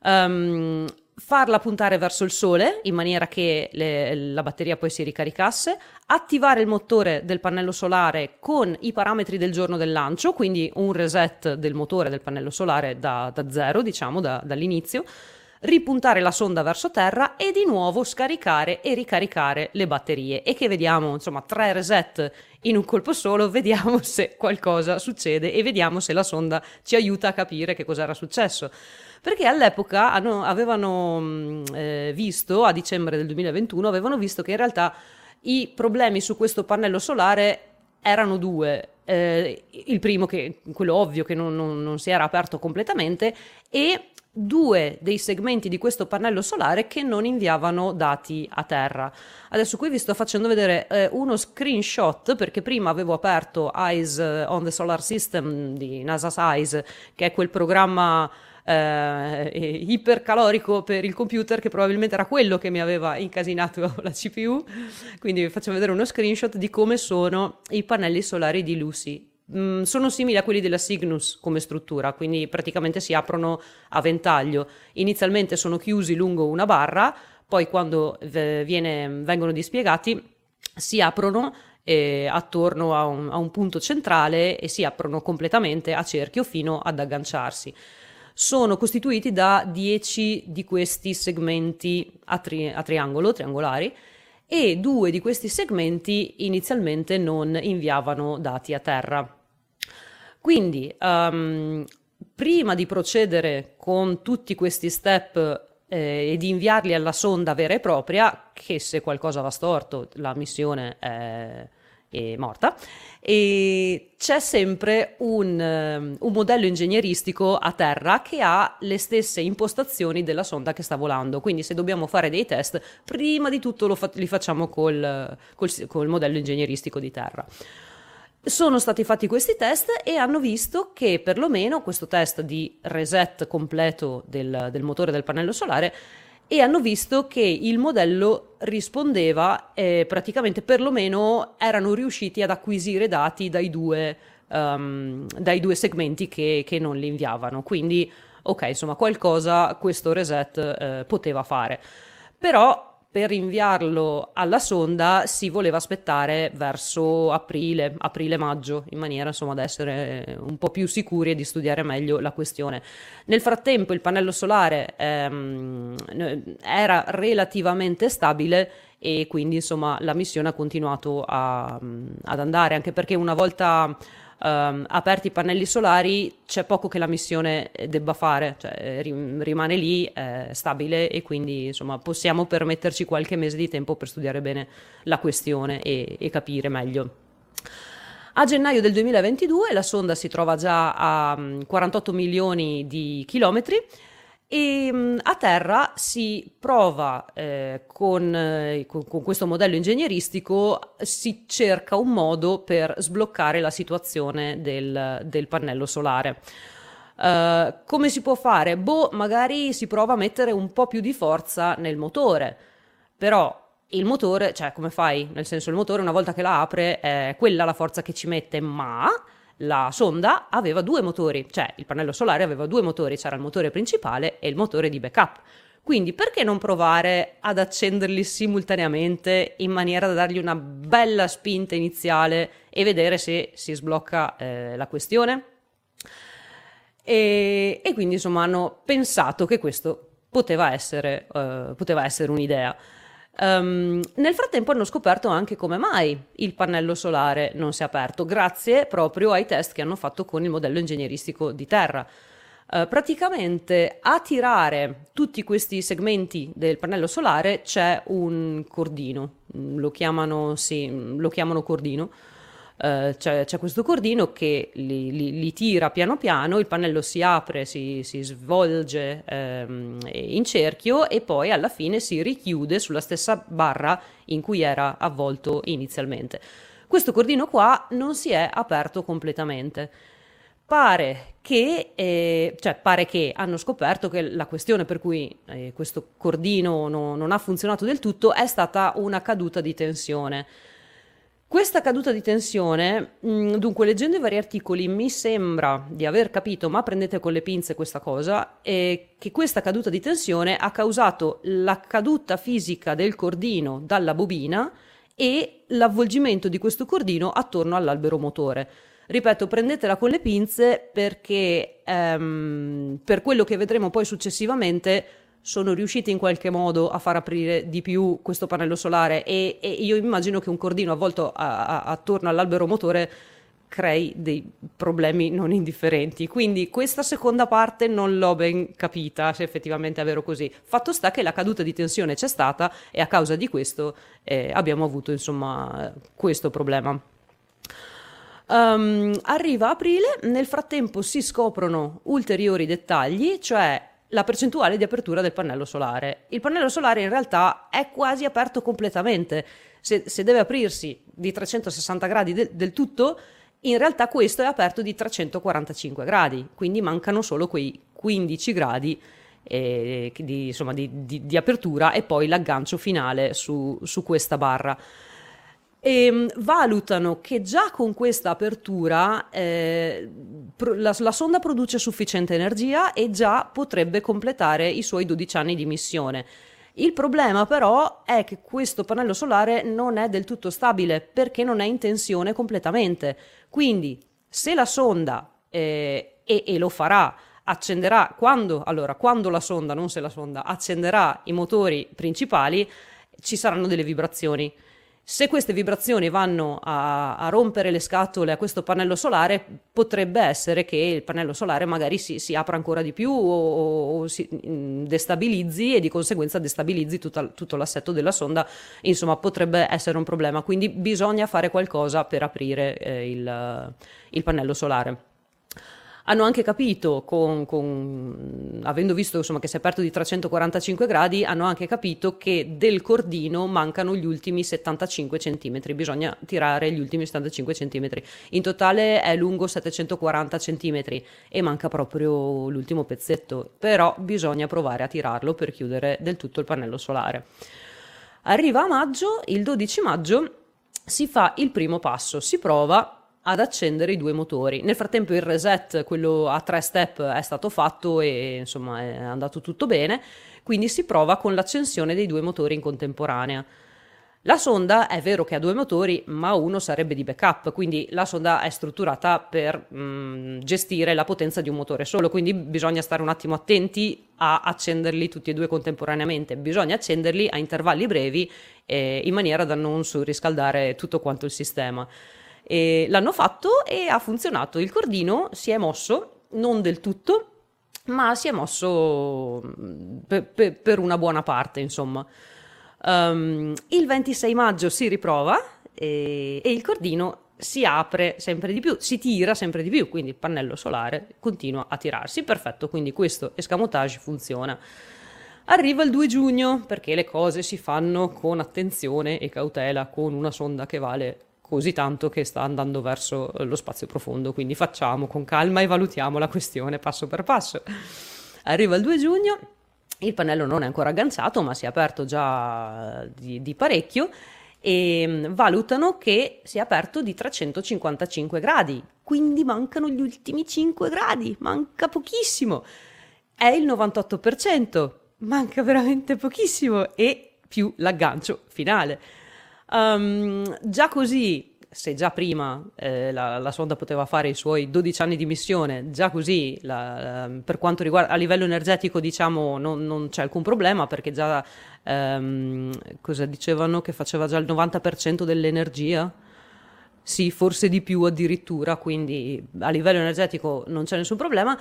Um, farla puntare verso il sole in maniera che le, la batteria poi si ricaricasse, attivare il motore del pannello solare con i parametri del giorno del lancio, quindi un reset del motore del pannello solare da, da zero, diciamo, da, dall'inizio, ripuntare la sonda verso terra e di nuovo scaricare e ricaricare le batterie e che vediamo insomma tre reset in un colpo solo, vediamo se qualcosa succede e vediamo se la sonda ci aiuta a capire che cosa era successo. Perché all'epoca hanno, avevano mm, eh, visto, a dicembre del 2021, avevano visto che in realtà i problemi su questo pannello solare erano due. Eh, il primo, che, quello ovvio, che non, non, non si era aperto completamente, e due dei segmenti di questo pannello solare che non inviavano dati a terra. Adesso qui vi sto facendo vedere eh, uno screenshot perché prima avevo aperto Eyes on the Solar System di NASA's Eyes, che è quel programma eh, ipercalorico per il computer che probabilmente era quello che mi aveva incasinato la CPU. Quindi vi faccio vedere uno screenshot di come sono i pannelli solari di Lucy Mm, sono simili a quelli della Cygnus come struttura, quindi praticamente si aprono a ventaglio. Inizialmente sono chiusi lungo una barra, poi quando viene, vengono dispiegati si aprono eh, attorno a un, a un punto centrale e si aprono completamente a cerchio fino ad agganciarsi sono costituiti da 10 di questi segmenti a, tri- a, triangolo, triangolari, e due di questi segmenti inizialmente non inviavano dati a terra. Quindi, um, prima di procedere con tutti questi step eh, e di inviarli alla sonda vera e propria, che se qualcosa va storto la missione è, è morta, e c'è sempre un, um, un, modello ingegneristico a terra che ha le stesse impostazioni della sonda che sta volando. Quindi se dobbiamo fare dei test, prima di tutto fa- li facciamo col, col, col modello ingegneristico di terra. Sono stati fatti questi test e hanno visto che perlomeno questo test di reset completo del, del motore del pannello solare e hanno visto che il modello rispondeva eh, praticamente perlomeno erano riusciti ad acquisire dati dai due, um, dai due segmenti che, che, non li inviavano. Quindi, ok, insomma, qualcosa questo reset eh, poteva fare. Però per inviarlo alla sonda si voleva aspettare verso aprile, aprile-maggio, in maniera insomma da essere un po' più sicuri e di studiare meglio la questione. Nel frattempo il pannello solare ehm, era relativamente stabile e quindi insomma la missione ha continuato a, ad andare, anche perché una volta um, aperti i pannelli solari c'è poco che la missione debba fare, cioè, rimane lì eh, stabile e quindi insomma possiamo permetterci qualche mese di tempo per studiare bene la questione e, e capire meglio. A gennaio del 2022 la sonda si trova già a 48 mm, milioni di chilometri e mm, a terra si prova eh, con, eh, con, con, questo modello ingegneristico, si cerca un modo per sbloccare la situazione del, del pannello solare. Uh, come si può fare? Boh, magari si prova a mettere un po' più di forza nel motore, però il motore, cioè come fai? Nel senso il motore una volta che la apre è quella la forza che ci mette, ma la sonda aveva due motori, cioè il pannello solare aveva due motori, c'era il motore principale e il motore di backup. Quindi perché non provare ad accenderli simultaneamente in maniera da dargli una bella spinta iniziale e vedere se si sblocca eh, la questione? E, e, quindi insomma hanno pensato che questo poteva essere, uh, poteva essere un'idea. Um, nel frattempo hanno scoperto anche come mai il pannello solare non si è aperto, grazie proprio ai test che hanno fatto con il modello ingegneristico di terra. Uh, praticamente a tirare tutti questi segmenti del pannello solare c'è un cordino, lo chiamano, sì, lo chiamano cordino. Uh, c'è, c'è, questo cordino che li, li, li, tira piano piano, il pannello si apre, si, si svolge um, in cerchio e poi alla fine si richiude sulla stessa barra in cui era avvolto inizialmente. Questo cordino qua non si è aperto completamente. Pare che, eh, cioè pare che hanno scoperto che la questione per cui eh, questo cordino no, non ha funzionato del tutto è stata una caduta di tensione. Questa caduta di tensione, mm, dunque leggendo i vari articoli mi sembra di aver capito, ma prendete con le pinze questa cosa, eh, che questa caduta di tensione ha causato la caduta fisica del cordino dalla bobina e l'avvolgimento di questo cordino attorno all'albero motore. Ripeto, prendetela con le pinze perché ehm, per quello che vedremo poi successivamente sono riusciti in qualche modo a far aprire di più questo pannello solare e, e io immagino che un cordino avvolto a, a, attorno all'albero motore crei dei problemi non indifferenti. Quindi questa seconda parte non l'ho ben capita se effettivamente è vero così. Fatto sta che la caduta di tensione c'è stata e a causa di questo eh, abbiamo avuto insomma questo problema. Um, arriva aprile, nel frattempo si scoprono ulteriori dettagli, cioè la percentuale di apertura del pannello solare. Il pannello solare in realtà è quasi aperto completamente. Se, se deve aprirsi di 360 gradi de, del tutto, in realtà questo è aperto di 345 gradi, quindi mancano solo quei 15 gradi eh, di, insomma, di, di, di, apertura e poi l'aggancio finale su, su questa barra e ehm, valutano che già con questa apertura eh, la, la, sonda produce sufficiente energia e già potrebbe completare i suoi 12 anni di missione. Il problema però è che questo pannello solare non è del tutto stabile perché non è in tensione completamente. Quindi se la sonda, eh, e, e lo farà, accenderà quando, allora, quando la sonda, non se la sonda, accenderà i motori principali, ci saranno delle vibrazioni se queste vibrazioni vanno a, a, rompere le scatole a questo pannello solare, potrebbe essere che il pannello solare magari si, si apra ancora di più o, o, si mm, destabilizzi e di conseguenza destabilizzi tutta, tutto l'assetto della sonda. Insomma, potrebbe essere un problema. Quindi bisogna fare qualcosa per aprire eh, il, il pannello solare hanno anche capito, con, con, avendo visto insomma, che si è aperto di 345 gradi, hanno anche capito che del cordino mancano gli ultimi 75 cm, bisogna tirare gli ultimi 75 cm. In totale è lungo 740 cm e manca proprio l'ultimo pezzetto, però bisogna provare a tirarlo per chiudere del tutto il pannello solare. Arriva a maggio, il 12 maggio si fa il primo passo, si prova ad accendere i due motori. Nel frattempo il reset, quello a tre step, è stato fatto e insomma è andato tutto bene, quindi si prova con l'accensione dei due motori in contemporanea. La sonda è vero che ha due motori, ma uno sarebbe di backup, quindi la sonda è strutturata per mh, mm, gestire la potenza di un motore solo, quindi bisogna stare un attimo attenti a accenderli tutti e due contemporaneamente. Bisogna accenderli a intervalli brevi eh, in maniera da non surriscaldare tutto quanto il sistema. E l'hanno fatto e ha funzionato. Il cordino si è mosso, non del tutto, ma si è mosso mm, per, per, per una buona parte, insomma. Um, il 26 maggio si riprova e, e il cordino si apre sempre di più, si tira sempre di più, quindi il pannello solare continua a tirarsi. Perfetto, quindi questo escamotage funziona. Arriva il 2 giugno perché le cose si fanno con attenzione e cautela, con una sonda che vale così tanto che sta andando verso lo spazio profondo, quindi facciamo con calma e valutiamo la questione passo per passo. Arriva il 2 giugno, il pannello non è ancora agganciato, ma si è aperto già di, di parecchio e mm, valutano che si è aperto di 355 gradi, quindi mancano gli ultimi 5 gradi, manca pochissimo. È il 98%, manca veramente pochissimo e più l'aggancio finale. Um, già così, se già prima eh, la, la, sonda poteva fare i suoi 12 anni di missione, già così la, ehm, per quanto riguarda a livello energetico diciamo non, non c'è alcun problema perché già um, cosa dicevano che faceva già il 90% dell'energia? Sì, forse di più addirittura, quindi a livello energetico non c'è nessun problema.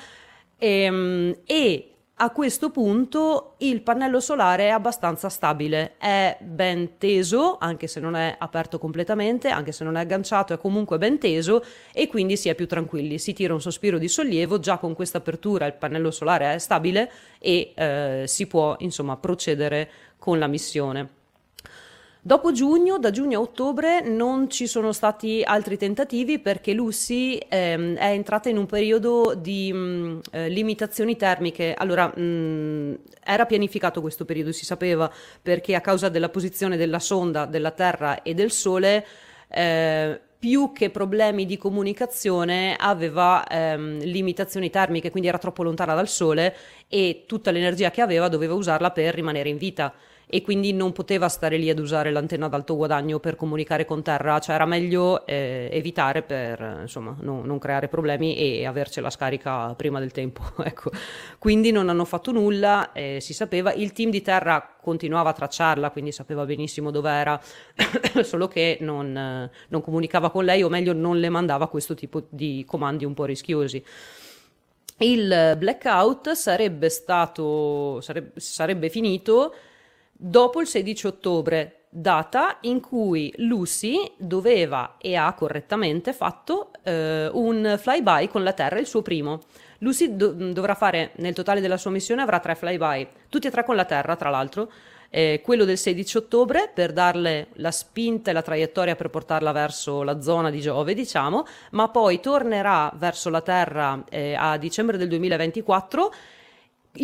E, ehm, e a questo punto il pannello solare è abbastanza stabile, è ben teso, anche se non è aperto completamente, anche se non è agganciato, è comunque ben teso e quindi si è più tranquilli. Si tira un sospiro di sollievo, già con questa apertura il pannello solare è stabile e eh, si può insomma procedere con la missione. Dopo giugno, da giugno a ottobre, non ci sono stati altri tentativi perché Lucy ehm, è entrata in un periodo di mh, mm, eh, limitazioni termiche. Allora, mh, mm, era pianificato questo periodo, si sapeva, perché a causa della posizione della sonda, della Terra e del Sole, eh, più che problemi di comunicazione aveva ehm, limitazioni termiche, quindi era troppo lontana dal Sole e tutta l'energia che aveva doveva usarla per rimanere in vita e quindi non poteva stare lì ad usare l'antenna ad alto guadagno per comunicare con terra, cioè era meglio eh, evitare per insomma, no, non creare problemi e avercela scarica prima del tempo. ecco. Quindi non hanno fatto nulla, eh, si sapeva, il team di terra continuava a tracciarla, quindi sapeva benissimo dove era, solo che non, non comunicava con lei o meglio non le mandava questo tipo di comandi un po' rischiosi. Il blackout sarebbe stato sarebbe, sarebbe finito dopo il 16 ottobre, data in cui Lucy doveva e ha correttamente fatto eh, un flyby con la Terra, il suo primo. Lucy do- dovrà fare nel totale della sua missione avrà tre flyby, tutti e tre con la Terra, tra l'altro. Eh, quello del 16 ottobre per darle la spinta e la traiettoria per portarla verso la zona di Giove, diciamo, ma poi tornerà verso la Terra eh, a dicembre del 2024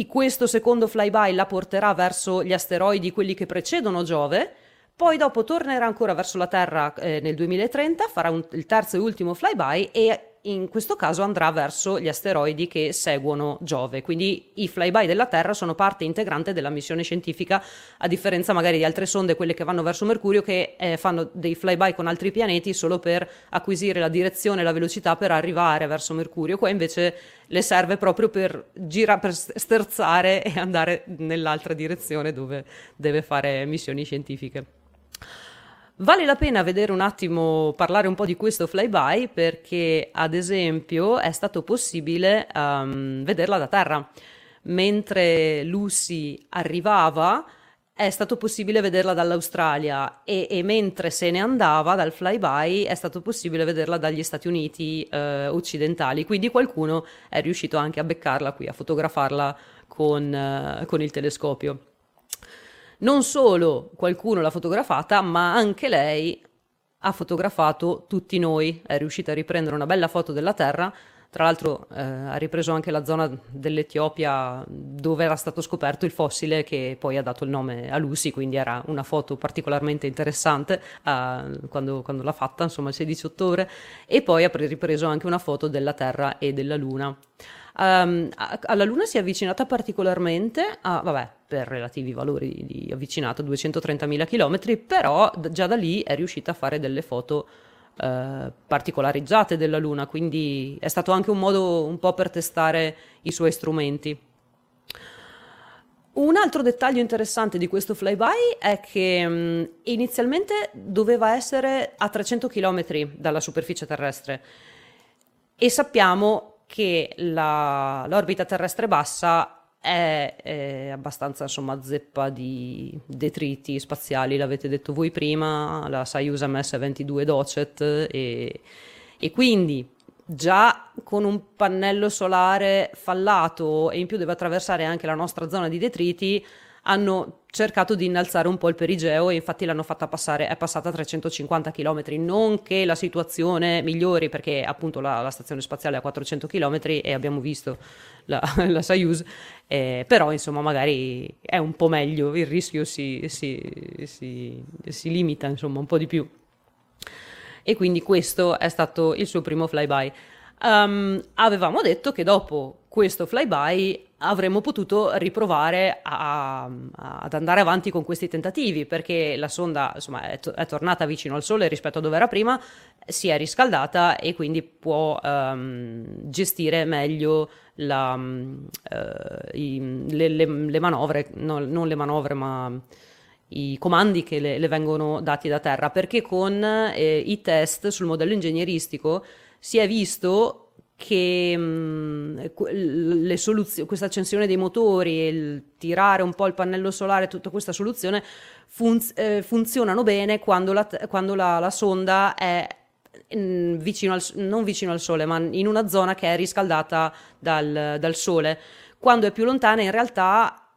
questo secondo flyby la porterà verso gli asteroidi, quelli che precedono Giove, poi dopo tornerà ancora verso la Terra eh, nel 2030, farà un, il terzo e ultimo flyby e in questo caso andrà verso gli asteroidi che seguono Giove. Quindi i flyby della Terra sono parte integrante della missione scientifica, a differenza magari di altre sonde, quelle che vanno verso Mercurio, che eh, fanno dei flyby con altri pianeti solo per acquisire la direzione e la velocità per arrivare verso Mercurio. Qua invece le serve proprio per, gira- per sterzare e andare nell'altra direzione dove deve fare missioni scientifiche. Vale la pena vedere un attimo, parlare un po' di questo flyby perché ad esempio è stato possibile um, vederla da terra. Mentre Lucy arrivava è stato possibile vederla dall'Australia e, e, mentre se ne andava dal flyby è stato possibile vederla dagli Stati Uniti eh, occidentali, quindi qualcuno è riuscito anche a beccarla qui, a fotografarla con, eh, con il telescopio. Non solo qualcuno l'ha fotografata, ma anche lei ha fotografato tutti noi, è riuscita a riprendere una bella foto della Terra. Tra l'altro eh, ha ripreso anche la zona dell'Etiopia dove era stato scoperto il fossile che poi ha dato il nome a Lucy, quindi era una foto particolarmente interessante eh, quando, quando, l'ha fatta, insomma il 16 ottobre, e poi ha ripreso anche una foto della Terra e della Luna. Um, alla Luna si è avvicinata particolarmente, a, vabbè, per relativi valori di avvicinato, 230.000 km, però già da lì è riuscita a fare delle foto uh, particolarizzate della Luna, quindi è stato anche un modo un po' per testare i suoi strumenti. Un altro dettaglio interessante di questo flyby è che um, inizialmente doveva essere a 300 km dalla superficie terrestre e sappiamo che la, l'orbita terrestre bassa è, è, abbastanza insomma zeppa di detriti spaziali, l'avete detto voi prima, la Soyuz MS-22 Docet e, e quindi già con un pannello solare fallato e in più deve attraversare anche la nostra zona di detriti, hanno cercato di innalzare un po' il perigeo e infatti l'hanno fatta passare, è passata a 350 km, non che la situazione migliori perché appunto la, la stazione spaziale è a 400 km e abbiamo visto la, la Soyuz, eh, però insomma magari è un po' meglio, il rischio si, si, si, si limita insomma un po' di più. E quindi questo è stato il suo primo flyby. Um, avevamo detto che dopo questo flyby avremmo potuto riprovare a, a, ad andare avanti con questi tentativi perché la sonda insomma, è, to- è, tornata vicino al Sole rispetto a dove era prima, si è riscaldata e quindi può um, gestire meglio la, uh, i, le, le, le, manovre, no, non le manovre ma i comandi che le, le vengono dati da terra. Perché con eh, i test sul modello ingegneristico si è visto che mh, mm, soluzio- questa accensione dei motori e il tirare un po' il pannello solare, tutta questa soluzione fun- eh, funzionano bene quando, la, quando la, la sonda è mm, vicino al, non vicino al sole, ma in una zona che è riscaldata dal, dal sole. Quando è più lontana, in realtà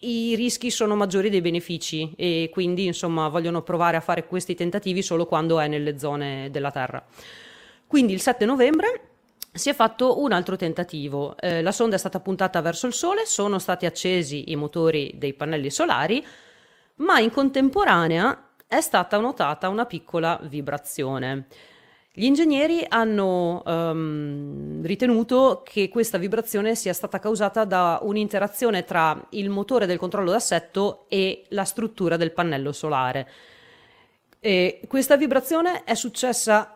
i rischi sono maggiori dei benefici e quindi insomma vogliono provare a fare questi tentativi solo quando è nelle zone della Terra. Quindi il 7 novembre si è fatto un altro tentativo. Eh, la sonda è stata puntata verso il Sole, sono stati accesi i motori dei pannelli solari, ma in contemporanea è stata notata una piccola vibrazione. Gli ingegneri hanno um, ritenuto che questa vibrazione sia stata causata da un'interazione tra il motore del controllo d'assetto e la struttura del pannello solare. E questa vibrazione è successa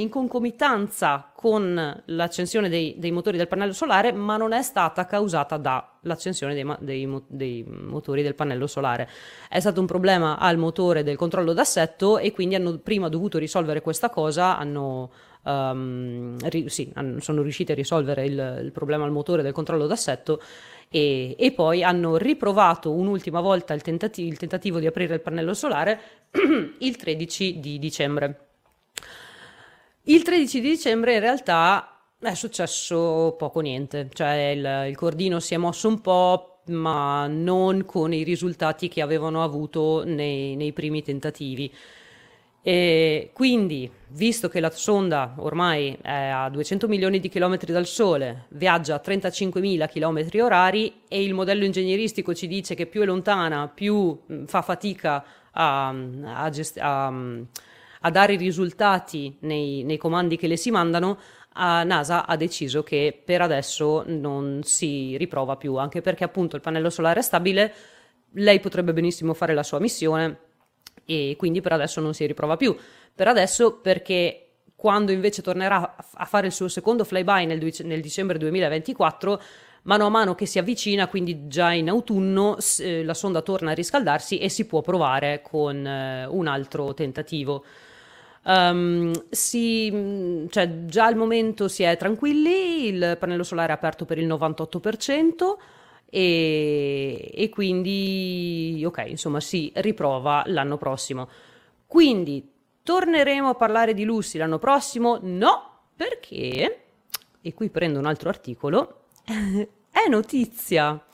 in concomitanza con l'accensione dei, dei, motori del pannello solare, ma non è stata causata dall'accensione dei, dei, dei, motori del pannello solare. È stato un problema al motore del controllo d'assetto e quindi hanno prima dovuto risolvere questa cosa, hanno, um, ri, sì, hanno, sono riusciti a risolvere il, il, problema al motore del controllo d'assetto e, e poi hanno riprovato un'ultima volta il, tentati- il tentativo di aprire il pannello solare il 13 di dicembre. Il 13 di dicembre in realtà è successo poco niente, cioè il, il cordino si è mosso un po', ma non con i risultati che avevano avuto nei, nei primi tentativi. E quindi, visto che la sonda ormai è a 200 milioni di chilometri dal Sole, viaggia a 35.000 chilometri orari e il modello ingegneristico ci dice che più è lontana, più fa fatica a, a, gest- a dare i risultati nei, nei comandi che le si mandano, a NASA ha deciso che per adesso non si riprova più, anche perché appunto il pannello solare è stabile, lei potrebbe benissimo fare la sua missione e quindi per adesso non si riprova più. Per adesso perché quando invece tornerà a fare il suo secondo flyby nel, nel dicembre 2024, mano a mano che si avvicina, quindi già in autunno, eh, la sonda torna a riscaldarsi e si può provare con eh, un altro tentativo. Um, si, cioè, già al momento si è tranquilli, il pannello solare è aperto per il 98% e, e quindi, ok, insomma, si riprova l'anno prossimo. Quindi torneremo a parlare di Lucy l'anno prossimo? No, perché, e qui prendo un altro articolo, è notizia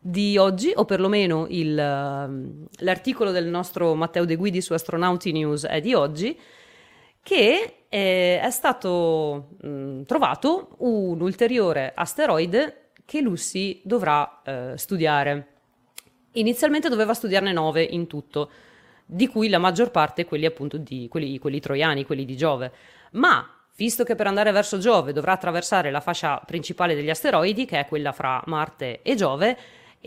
di oggi, o perlomeno il, l'articolo del nostro Matteo De Guidi su Astronauti News è di oggi, che eh, è stato mh, mm, trovato un ulteriore asteroide che Lucy dovrà eh, studiare. Inizialmente doveva studiarne nove in tutto, di cui la maggior parte quelli appunto di quelli, quelli troiani, quelli di Giove. Ma visto che per andare verso Giove dovrà attraversare la fascia principale degli asteroidi, che è quella fra Marte e Giove,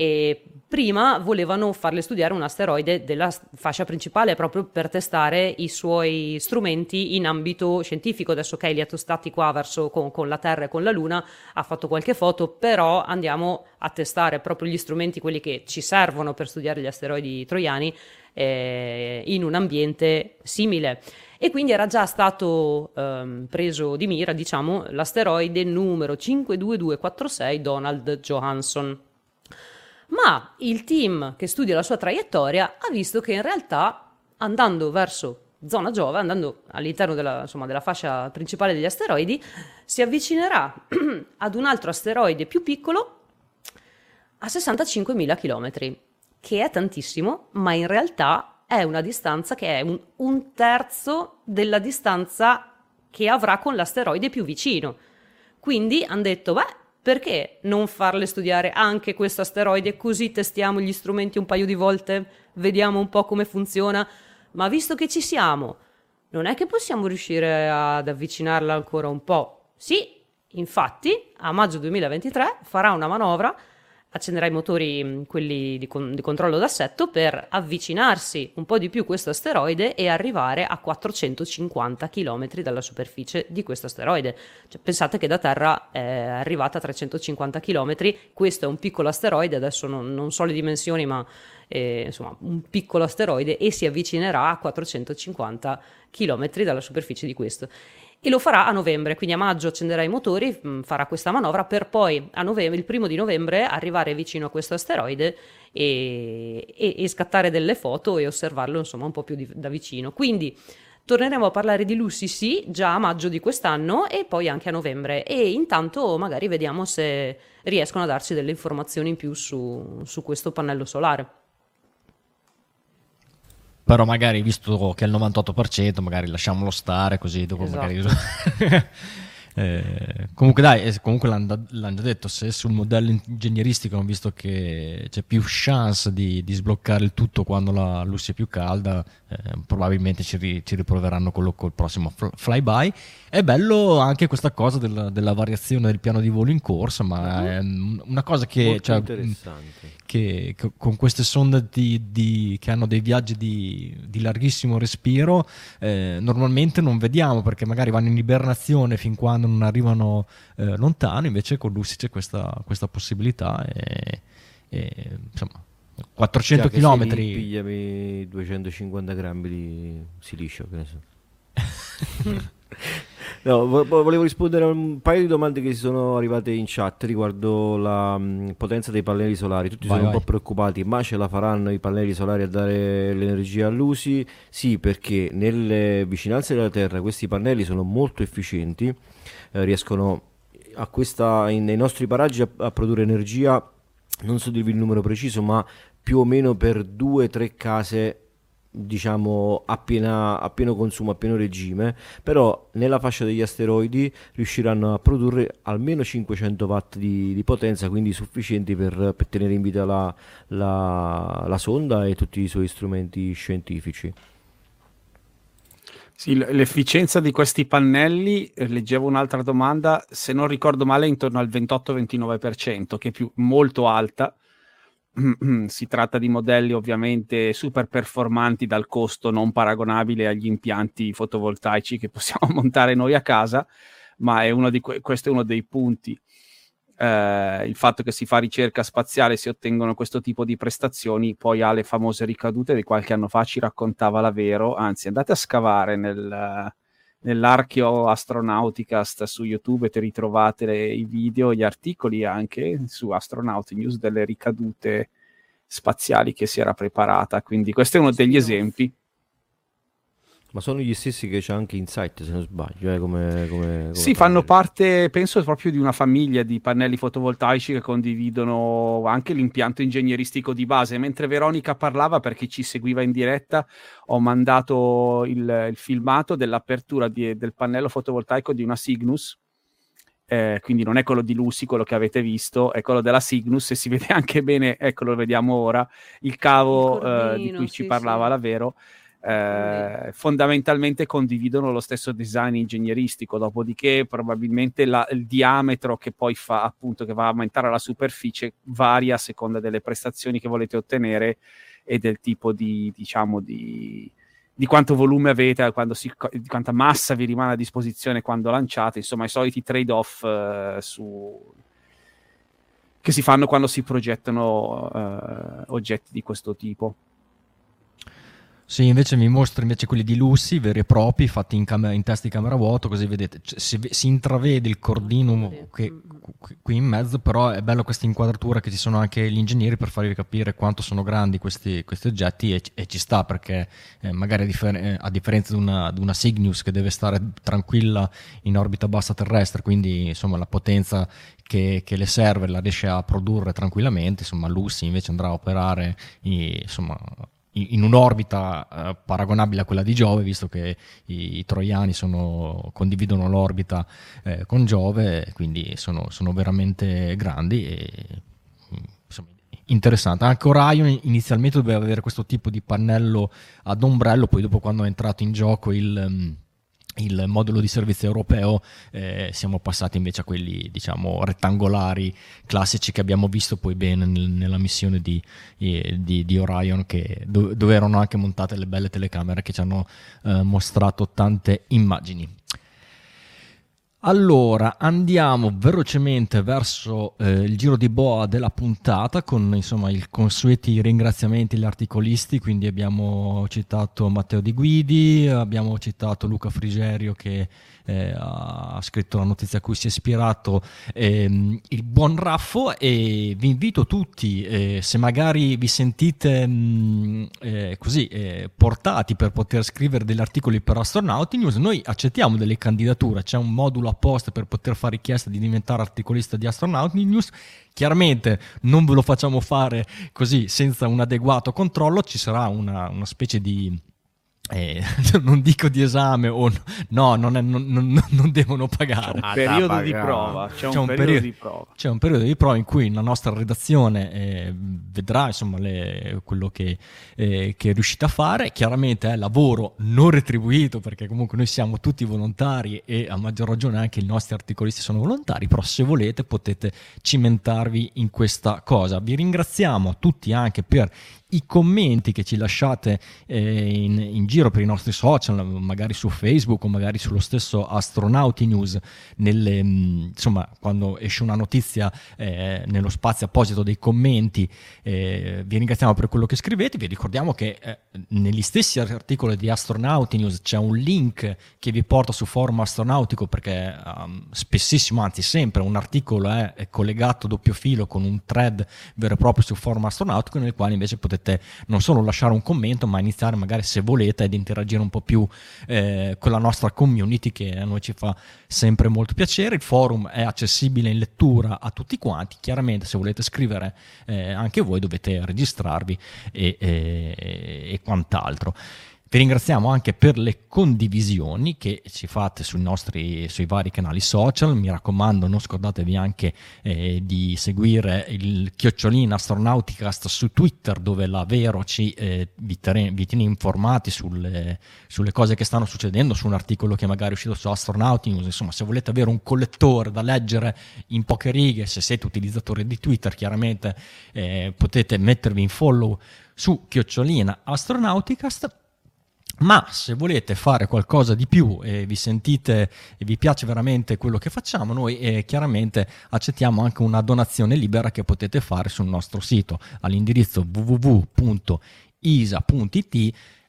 e prima volevano farle studiare un asteroide della fascia principale proprio per testare i suoi strumenti in ambito scientifico. Adesso ok, li ha tostati qua verso con, con, la Terra e con la Luna, ha fatto qualche foto, però andiamo a testare proprio gli strumenti, quelli che ci servono per studiare gli asteroidi troiani, eh, in un ambiente simile. E quindi era già stato ehm, preso di mira, diciamo, l'asteroide numero 52246 Donald Johansson ma il team che studia la sua traiettoria ha visto che in realtà andando verso zona Giove, andando all'interno della, insomma, della fascia principale degli asteroidi, si avvicinerà ad un altro asteroide più piccolo a 65.000 km, che è tantissimo, ma in realtà è una distanza che è un, un terzo della distanza che avrà con l'asteroide più vicino. Quindi hanno detto, beh, perché non farle studiare anche questo asteroide così testiamo gli strumenti un paio di volte, vediamo un po' come funziona, ma visto che ci siamo, non è che possiamo riuscire ad avvicinarla ancora un po'? Sì, infatti, a maggio 2023 farà una manovra accenderà i motori, mm, quelli di, con- di, controllo d'assetto, per avvicinarsi un po' di più questo asteroide e arrivare a 450 km dalla superficie di questo asteroide. Cioè, pensate che da Terra è arrivata a 350 km, questo è un piccolo asteroide, adesso non, non so le dimensioni, ma eh, insomma un piccolo asteroide e si avvicinerà a 450 km dalla superficie di questo. E lo farà a novembre, quindi a maggio accenderà i motori, mm, farà questa manovra per poi novembre, il primo di novembre arrivare vicino a questo asteroide e, e, e scattare delle foto e osservarlo insomma un po' più di, da vicino. Quindi torneremo a parlare di Lucy sì già a maggio di quest'anno e poi anche a novembre e intanto magari vediamo se riescono a darci delle informazioni in più su, su questo pannello solare però magari visto che è il 98% magari lasciamolo stare così dopo esatto. magari Eh, comunque dai, eh, comunque l'hanno, l'hanno, già detto, se sul modello ingegneristico hanno visto che c'è più chance di, di sbloccare il tutto quando la luce è più calda, eh, probabilmente ci, ri, ci, riproveranno quello col prossimo flyby. È bello anche questa cosa della, della variazione del piano di volo in corsa, ma è una cosa che, cioè, che, che, con queste sonde di, di, che hanno dei viaggi di, di larghissimo respiro eh, normalmente non vediamo perché magari vanno in ibernazione fin quando non arrivano eh, lontano, invece con Lucy c'è questa, questa possibilità e, e insomma 400 km. Pigliami 250 grammi di silicio, che ne so. no, volevo rispondere a un paio di domande che si sono arrivate in chat riguardo la um, potenza dei pannelli solari. Tutti vai, sono vai. un po' preoccupati, ma ce la faranno i pannelli solari a dare l'energia all'usi? Sì, perché nelle vicinanze della Terra questi pannelli sono molto efficienti, eh, riescono a questa, in, nei nostri paraggi a, a produrre energia non so dirvi il numero preciso, ma più o meno per due o tre case diciamo a, piena, a, pieno consumo, a pieno regime, però nella fascia degli asteroidi riusciranno a produrre almeno 500 watt di, di potenza, quindi sufficienti per, per tenere in vita la, la, la sonda e tutti i suoi strumenti scientifici. Sì, l'efficienza di questi pannelli, eh, leggevo un'altra domanda, se non ricordo male, è intorno al 28-29%, che è più, molto alta si tratta di modelli ovviamente super performanti dal costo non paragonabile agli impianti fotovoltaici che possiamo montare noi a casa, ma è que- questo è uno dei punti. Eh, il fatto che si fa ricerca spaziale, si ottengono questo tipo di prestazioni, poi ha le famose ricadute di qualche anno fa, ci raccontava la Vero, anzi andate a scavare nel, nell'archeo Astronauticast su YouTube ti ritrovate le, i video, gli articoli anche su Astronauti News delle ricadute spaziali che si era preparata. Quindi questo è uno degli esempi. Ma sono gli stessi che c'è anche Insight, se non sbaglio. Eh, come, come, come sì, fanno parte, penso, proprio di una famiglia di pannelli fotovoltaici che condividono anche l'impianto ingegneristico di base. Mentre Veronica parlava, perché ci seguiva in diretta, ho mandato il, il filmato dell'apertura di, del pannello fotovoltaico di una Cygnus. Eh, quindi non è quello di Lucy, quello che avete visto, è quello della Cygnus e si vede anche bene, ecco lo vediamo ora, il cavo il cordino, eh, di cui sì, ci parlava sì. la Vero eh, fondamentalmente condividono lo stesso design ingegneristico, dopodiché probabilmente la, il diametro che poi fa appunto che va a aumentare la superficie varia a seconda delle prestazioni che volete ottenere e del tipo di diciamo di, di quanto volume avete, si, di quanta massa vi rimane a disposizione quando lanciate, insomma i soliti trade-off eh, su, che si fanno quando si progettano eh, oggetti di questo tipo. Sì, invece mi mostra invece quelli di Lucy, veri e propri, fatti in, cam- in testa di camera vuoto, così vedete, c- si, si, intravede il cordino che, qui in mezzo, però è bello questa inquadratura che ci sono anche gli ingegneri per farvi capire quanto sono grandi questi, questi oggetti e, e, ci sta perché eh, magari a, differ- eh, a differenza di una, di una, Cygnus che deve stare tranquilla in orbita bassa terrestre, quindi insomma la potenza che, che, le serve la riesce a produrre tranquillamente, insomma Lucy invece andrà a operare insomma in un'orbita uh, paragonabile a quella di Giove, visto che i, i troiani sono, condividono l'orbita eh, con Giove, quindi sono, sono veramente grandi e insomma, interessante. Anche Orion inizialmente doveva avere questo tipo di pannello ad ombrello, poi dopo quando è entrato in gioco il... Il modulo di servizio europeo eh, siamo passati invece a quelli diciamo rettangolari classici che abbiamo visto poi bene nel, nella missione di, di, di Orion che, do, dove erano anche montate le belle telecamere che ci hanno eh, mostrato tante immagini Allora, andiamo velocemente verso eh, il giro di boa della puntata con insomma i consueti ringraziamenti agli articolisti, quindi abbiamo citato Matteo Di Guidi, abbiamo citato Luca Frigerio che eh, ha scritto la notizia a cui si è ispirato ehm, il buon Raffo e vi invito tutti, eh, se magari vi sentite mh, mm, eh, così eh, portati per poter scrivere degli articoli per Astronauti News, noi accettiamo delle candidature, c'è un modulo apposta per poter fare richiesta di diventare articolista di Astronauti News. Chiaramente non ve lo facciamo fare così senza un adeguato controllo, ci sarà una, una specie di eh, non dico di esame o no, non, è, non, non, non devono pagare. C'è un periodo di prova. C'è, c'è un, periodo, periodo, di prova. C'è un periodo di prova in cui la nostra redazione eh, vedrà insomma, le, quello che, eh, che, è riuscita a fare. Chiaramente è lavoro non retribuito perché comunque noi siamo tutti volontari e a maggior ragione anche i nostri articolisti sono volontari, però se volete potete cimentarvi in questa cosa. Vi ringraziamo tutti anche per i commenti che ci lasciate eh, in, in, giro per i nostri social, magari su Facebook o magari sullo stesso Astronauti News, nelle, mm, insomma, quando esce una notizia eh, nello spazio apposito dei commenti, eh, vi ringraziamo per quello che scrivete, vi ricordiamo che eh, negli stessi articoli di Astronauti News c'è un link che vi porta su forum astronautico perché um, spessissimo, anzi sempre, un articolo è, è collegato doppio filo con un thread vero e proprio su forum astronautico nel quale invece potete potete non solo lasciare un commento, ma iniziare magari se volete ad interagire un po' più eh, con la nostra community che a noi ci fa sempre molto piacere. Il forum è accessibile in lettura a tutti quanti. Chiaramente se volete scrivere eh, anche voi dovete registrarvi e, e, e quant'altro. Vi ringraziamo anche per le condivisioni che ci fate sui nostri sui vari canali social. Mi raccomando, non scordatevi anche eh, di seguire il chiocciolina Astronauticast su Twitter, dove la Vero ci, eh, vi, tere, vi, tiene informati sulle, sulle, cose che stanno succedendo, su un articolo che magari è uscito su Astronauting. Insomma, se volete avere un collettore da leggere in poche righe, se siete utilizzatori di Twitter, chiaramente eh, potete mettervi in follow su chiocciolina Astronauticast ma se volete fare qualcosa di più e vi sentite e vi piace veramente quello che facciamo, noi eh, chiaramente accettiamo anche una donazione libera che potete fare sul nostro sito all'indirizzo www.isa.it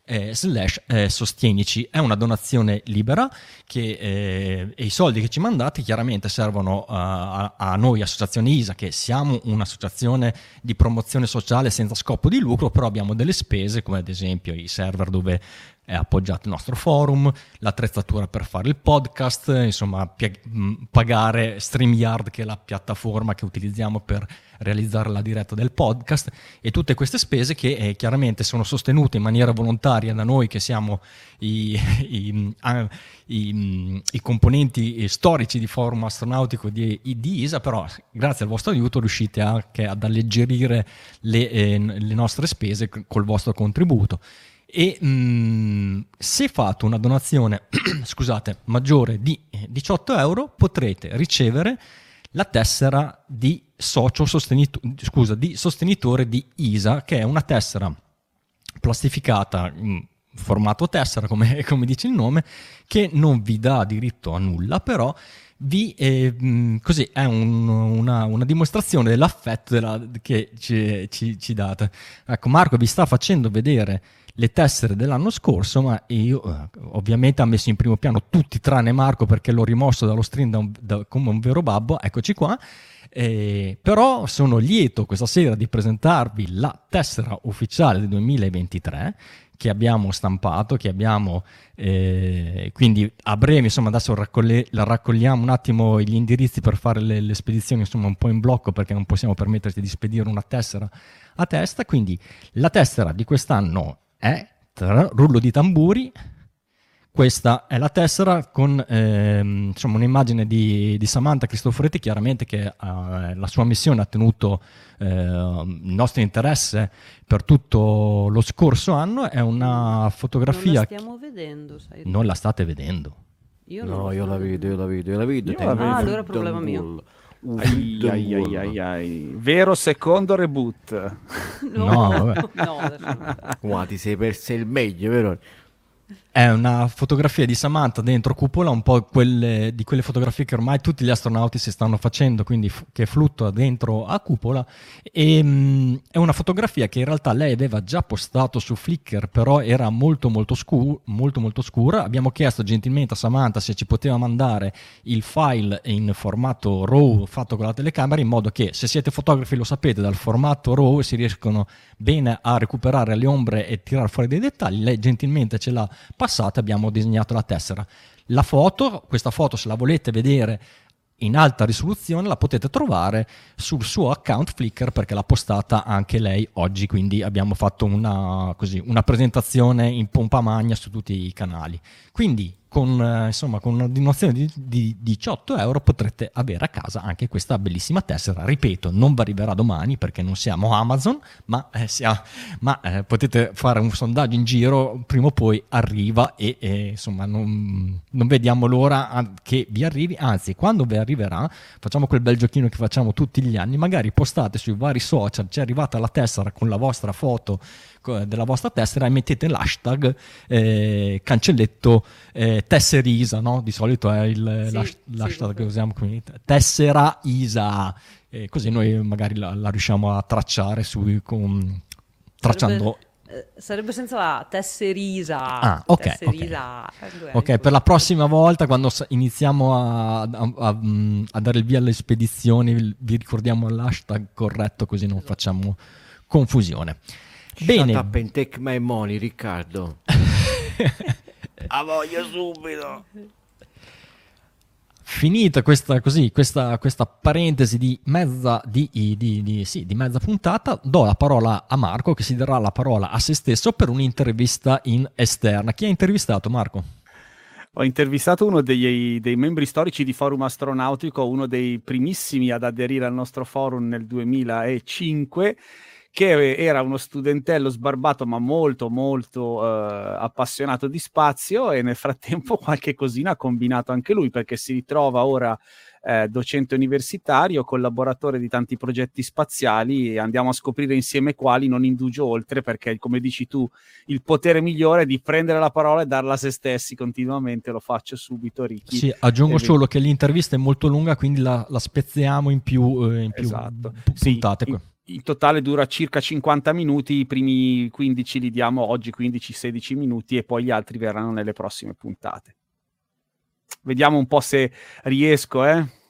eh, slash eh, sostienici. È una donazione libera che, eh, e i soldi che ci mandate chiaramente servono a, a, noi associazione ISA che siamo un'associazione di promozione sociale senza scopo di lucro però abbiamo delle spese come ad esempio i server dove è appoggiato il nostro forum, l'attrezzatura per fare il podcast, insomma pi- pagare StreamYard che è la piattaforma che utilizziamo per realizzare la diretta del podcast e tutte queste spese che eh, chiaramente sono sostenute in maniera volontaria da noi che siamo i, i, i, i componenti storici di forum astronautico di, di, ISA, però grazie al vostro aiuto riuscite anche ad alleggerire le, eh, le nostre spese col vostro contributo e mh, mm, se fate una donazione scusate, maggiore di 18 euro potrete ricevere la tessera di socio sostenitore, scusa, di sostenitore di ISA che è una tessera plastificata in formato tessera come, come dice il nome che non vi dà diritto a nulla però vi, eh, così è un, una, una, dimostrazione dell'affetto della, che ci, ci, ci date. Ecco, Marco vi sta facendo vedere le tessere dell'anno scorso, ma io eh, ovviamente ho messo in primo piano tutti tranne Marco perché l'ho rimosso dallo stream da un, da, come un vero babbo, eccoci qua. Eh, però sono lieto questa sera di presentarvi la tessera ufficiale del 2023 che abbiamo stampato, che abbiamo eh, quindi a breve, insomma adesso raccoglie, raccogliamo un attimo gli indirizzi per fare le, le, spedizioni insomma un po' in blocco perché non possiamo permetterci di spedire una tessera a testa, quindi la tessera di quest'anno è rullo di tamburi. Questa è la tessera con ehm, insomma, un'immagine di, di, Samantha Cristoforetti, chiaramente che eh, la sua missione ha tenuto eh, il nostro interesse per tutto lo scorso anno. È una fotografia. Non la stiamo vedendo, sai. Non la state vedendo. Io no, io la vedo, io la vedo, io la vedo. Io la vedo. Ah, allora è problema mio. Ai, ai, ai, ai, ai. Vero secondo reboot. No, no vabbè. no, Qua ti sei perso il meglio, vero? È una fotografia di Samantha dentro cupola, un po' quelle, di quelle fotografie che ormai tutti gli astronauti si stanno facendo, quindi f- che fluttua dentro a cupola. E, mh, è una fotografia che in realtà lei aveva già postato su Flickr, però era molto molto, scur- molto molto scura. Abbiamo chiesto gentilmente a Samantha se ci poteva mandare il file in formato RAW fatto con la telecamera, in modo che se siete fotografi lo sapete, dal formato RAW si riescono bene a recuperare le ombre e tirare fuori dei dettagli. Lei gentilmente ce l'ha passata abbiamo disegnato la tessera. La foto, questa foto se la volete vedere in alta risoluzione la potete trovare sul suo account Flickr perché l'ha postata anche lei oggi, quindi abbiamo fatto una, così, una presentazione in pompa magna su tutti i canali. Quindi con, eh, insomma, con una donazione di, di 18 euro potrete avere a casa anche questa bellissima tessera. Ripeto, non vi arriverà domani perché non siamo Amazon, ma, eh, sia, ma eh, potete fare un sondaggio in giro, prima o poi arriva e eh, insomma non, non, vediamo l'ora che vi arrivi, anzi quando vi arriverà facciamo quel bel giochino che facciamo tutti gli anni, magari postate sui vari social, c'è arrivata la tessera con la vostra foto della vostra tessera e mettete l'hashtag eh, cancelletto eh, tesserisa, no? Di solito è il, sì, l'hash, l'hashtag sì, che usiamo qui, tessera isa, e così noi magari la, la riusciamo a tracciare su, con, tracciando... Sarebbe, eh, sarebbe senza la tesserisa. Ah, ok. Tesserisa. Okay. ok, per la prossima volta, quando iniziamo a, a, a, a, dare il via alle spedizioni, vi ricordiamo l'hashtag corretto, così non facciamo confusione. Bene. Shut up and take my money, Riccardo. A voglia subito. Finita questa, così, questa, questa parentesi di mezza, di, di, di, sì, di mezza puntata, do la parola a Marco che si darà la parola a se stesso per un'intervista in esterna. Chi ha intervistato Marco? Ho intervistato uno dei, dei, membri storici di Forum Astronautico, uno dei primissimi ad aderire al nostro forum nel 2005 che era uno studentello sbarbato ma molto molto eh, appassionato di spazio e nel frattempo qualche cosina ha combinato anche lui perché si ritrova ora eh, docente universitario, collaboratore di tanti progetti spaziali e andiamo a scoprire insieme quali, non indugio oltre perché come dici tu il potere migliore è di prendere la parola e darla a se stessi continuamente, lo faccio subito Ricky. Sì, aggiungo solo che l'intervista è molto lunga quindi la, la spezziamo in più, eh, in più esatto. puntate. Sì, in totale dura circa 50 minuti, i primi 15 li diamo oggi, 15-16 minuti e poi gli altri verranno nelle prossime puntate. Vediamo un po' se riesco, eh.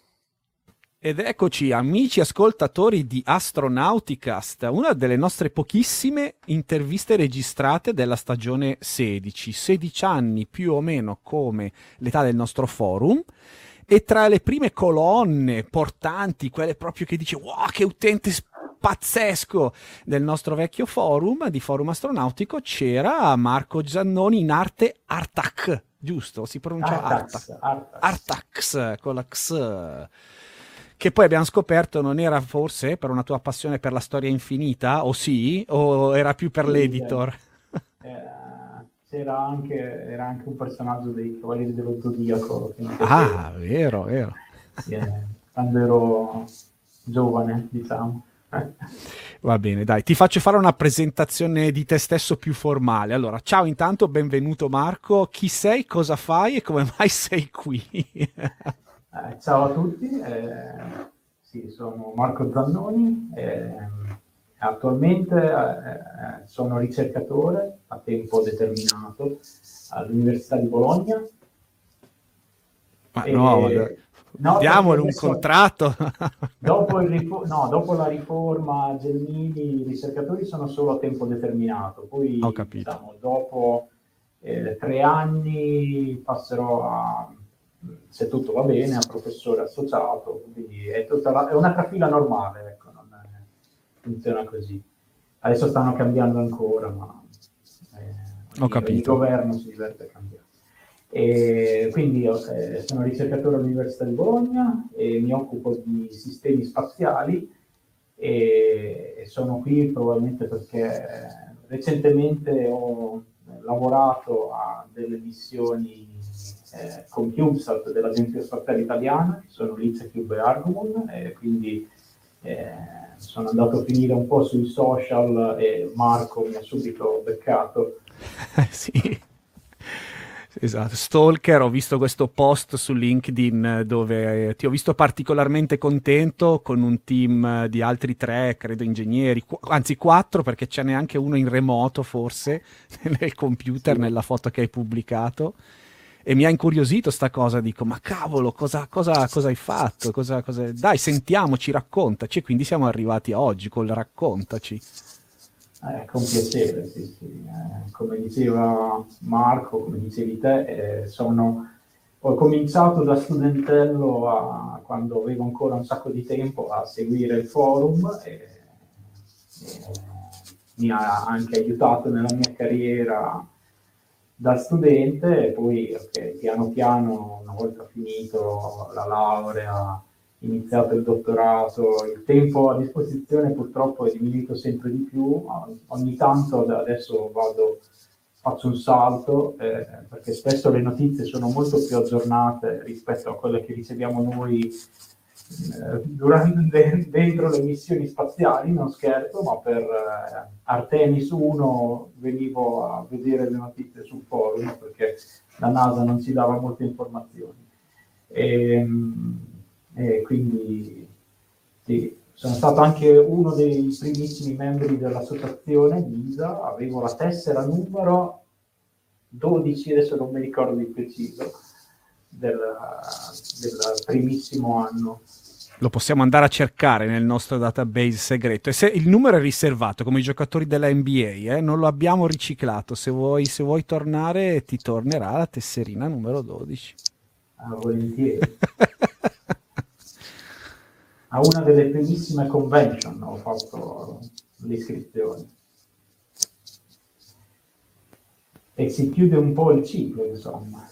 Ed eccoci, amici ascoltatori di Astronauticast, una delle nostre pochissime interviste registrate della stagione 16, 16 anni più o meno come l'età del nostro forum. E tra le prime colonne portanti, quelle proprio che dice wow, che utente pazzesco del nostro vecchio forum, di forum astronautico, c'era Marco Giannoni in arte Artac, giusto? Si pronuncia Artax, Artax. Artax con la X che poi abbiamo scoperto non era forse per una tua passione per la storia infinita, o sì, o era più per sì, l'editor? Eh, era, anche, era anche un personaggio dei Cavalieri dello Zodiaco. Ah, vero, vero. Sì, eh, quando ero giovane, diciamo. Va bene, dai, ti faccio fare una presentazione di te stesso più formale. Allora, ciao intanto, benvenuto Marco. Chi sei, cosa fai e come mai sei qui? eh, ciao a tutti, eh, sì, sono Marco Zannoni, eh, attualmente eh, sono ricercatore a tempo determinato all'Università di Bologna. Ma no, No, Diamole un contratto. dopo, rifo- no, dopo, la riforma Gelmini, i ricercatori sono solo a tempo determinato. Poi, Ho capito. Diciamo, dopo eh, tre anni passerò a, se tutto va bene, a professore associato. Quindi è, la, è una trafila normale, ecco, non è, funziona così. Adesso stanno cambiando ancora, ma eh, Ho capito. il governo si diverte a cambiare. E quindi okay, sono ricercatore all'Università di Bologna e mi occupo di sistemi spaziali e sono qui probabilmente perché recentemente ho lavorato a delle missioni eh, con CubeSat dell'Agenzia Spaziale Italiana, sono LizaCube e Argomon, e quindi eh, sono andato a finire un po' sui social e Marco mi ha subito beccato. sì Esatto, Stalker, ho visto questo post su LinkedIn dove eh, ti ho visto particolarmente contento con un team di altri tre, credo ingegneri, qu- anzi quattro perché ce n'è anche uno in remoto forse nel computer, nella foto che hai pubblicato. E mi ha incuriosito sta cosa, dico, ma cavolo, cosa, cosa, cosa hai fatto? Cosa, dai, sentiamoci, raccontaci. E quindi siamo arrivati a oggi col raccontaci. Eh, con piacere, sì, sì. Eh, come diceva Marco, come dicevi te, eh, sono, ho cominciato da studentello a, quando avevo ancora un sacco di tempo a seguire il forum e, e mi ha anche aiutato nella mia carriera da studente e poi okay, piano piano, una volta finito la laurea, iniziato il dottorato, il tempo a disposizione purtroppo è diminuito sempre di più, ogni tanto adesso vado, faccio un salto eh, perché spesso le notizie sono molto più aggiornate rispetto a quelle che riceviamo noi eh, durante, dentro le missioni spaziali, non scherzo, ma per eh, Artemis 1 venivo a vedere le notizie sul forum perché la NASA non ci dava molte informazioni. E, ehm, e quindi sì, sono stato anche uno dei primissimi membri dell'associazione di ISA, avevo la tessera numero 12, adesso non mi ricordo di preciso, del, del primissimo anno. Lo possiamo andare a cercare nel nostro database segreto. E se il numero è riservato, come i giocatori della NBA, eh, non lo abbiamo riciclato. Se vuoi, se vuoi tornare, ti tornerà la tesserina numero 12. Ah, volentieri. a una delle primissime convention ho fatto l'iscrizione. E si chiude un po' il ciclo, insomma.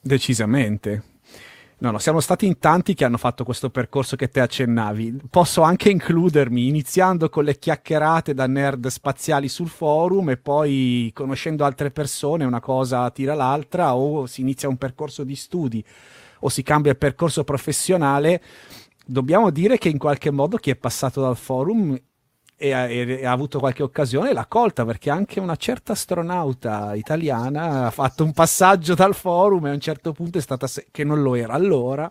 Decisamente. No, no, siamo stati in tanti che hanno fatto questo percorso che te accennavi. Posso anche includermi, iniziando con le chiacchierate da nerd spaziali sul forum e poi conoscendo altre persone, una cosa tira l'altra, o si inizia un percorso di studi o si cambia il percorso professionale dobbiamo dire che in qualche modo chi è passato dal forum e ha, e ha, avuto qualche occasione l'ha colta perché anche una certa astronauta italiana ha fatto un passaggio dal forum e a un certo punto è stata se- che non lo era allora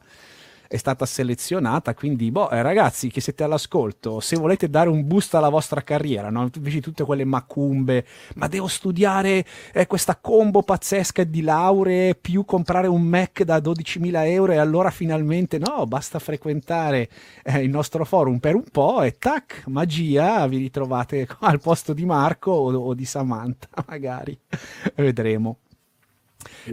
è stata selezionata. Quindi, boh, eh, ragazzi che siete all'ascolto, se volete dare un boost alla vostra carriera, no? invece tutte quelle macumbe, ma devo studiare eh, questa combo pazzesca di lauree più comprare un Mac da 12.000 euro e allora finalmente no, basta frequentare eh, il nostro forum per un po' e tac, magia, vi ritrovate al posto di Marco o, o di Samantha, magari. Vedremo.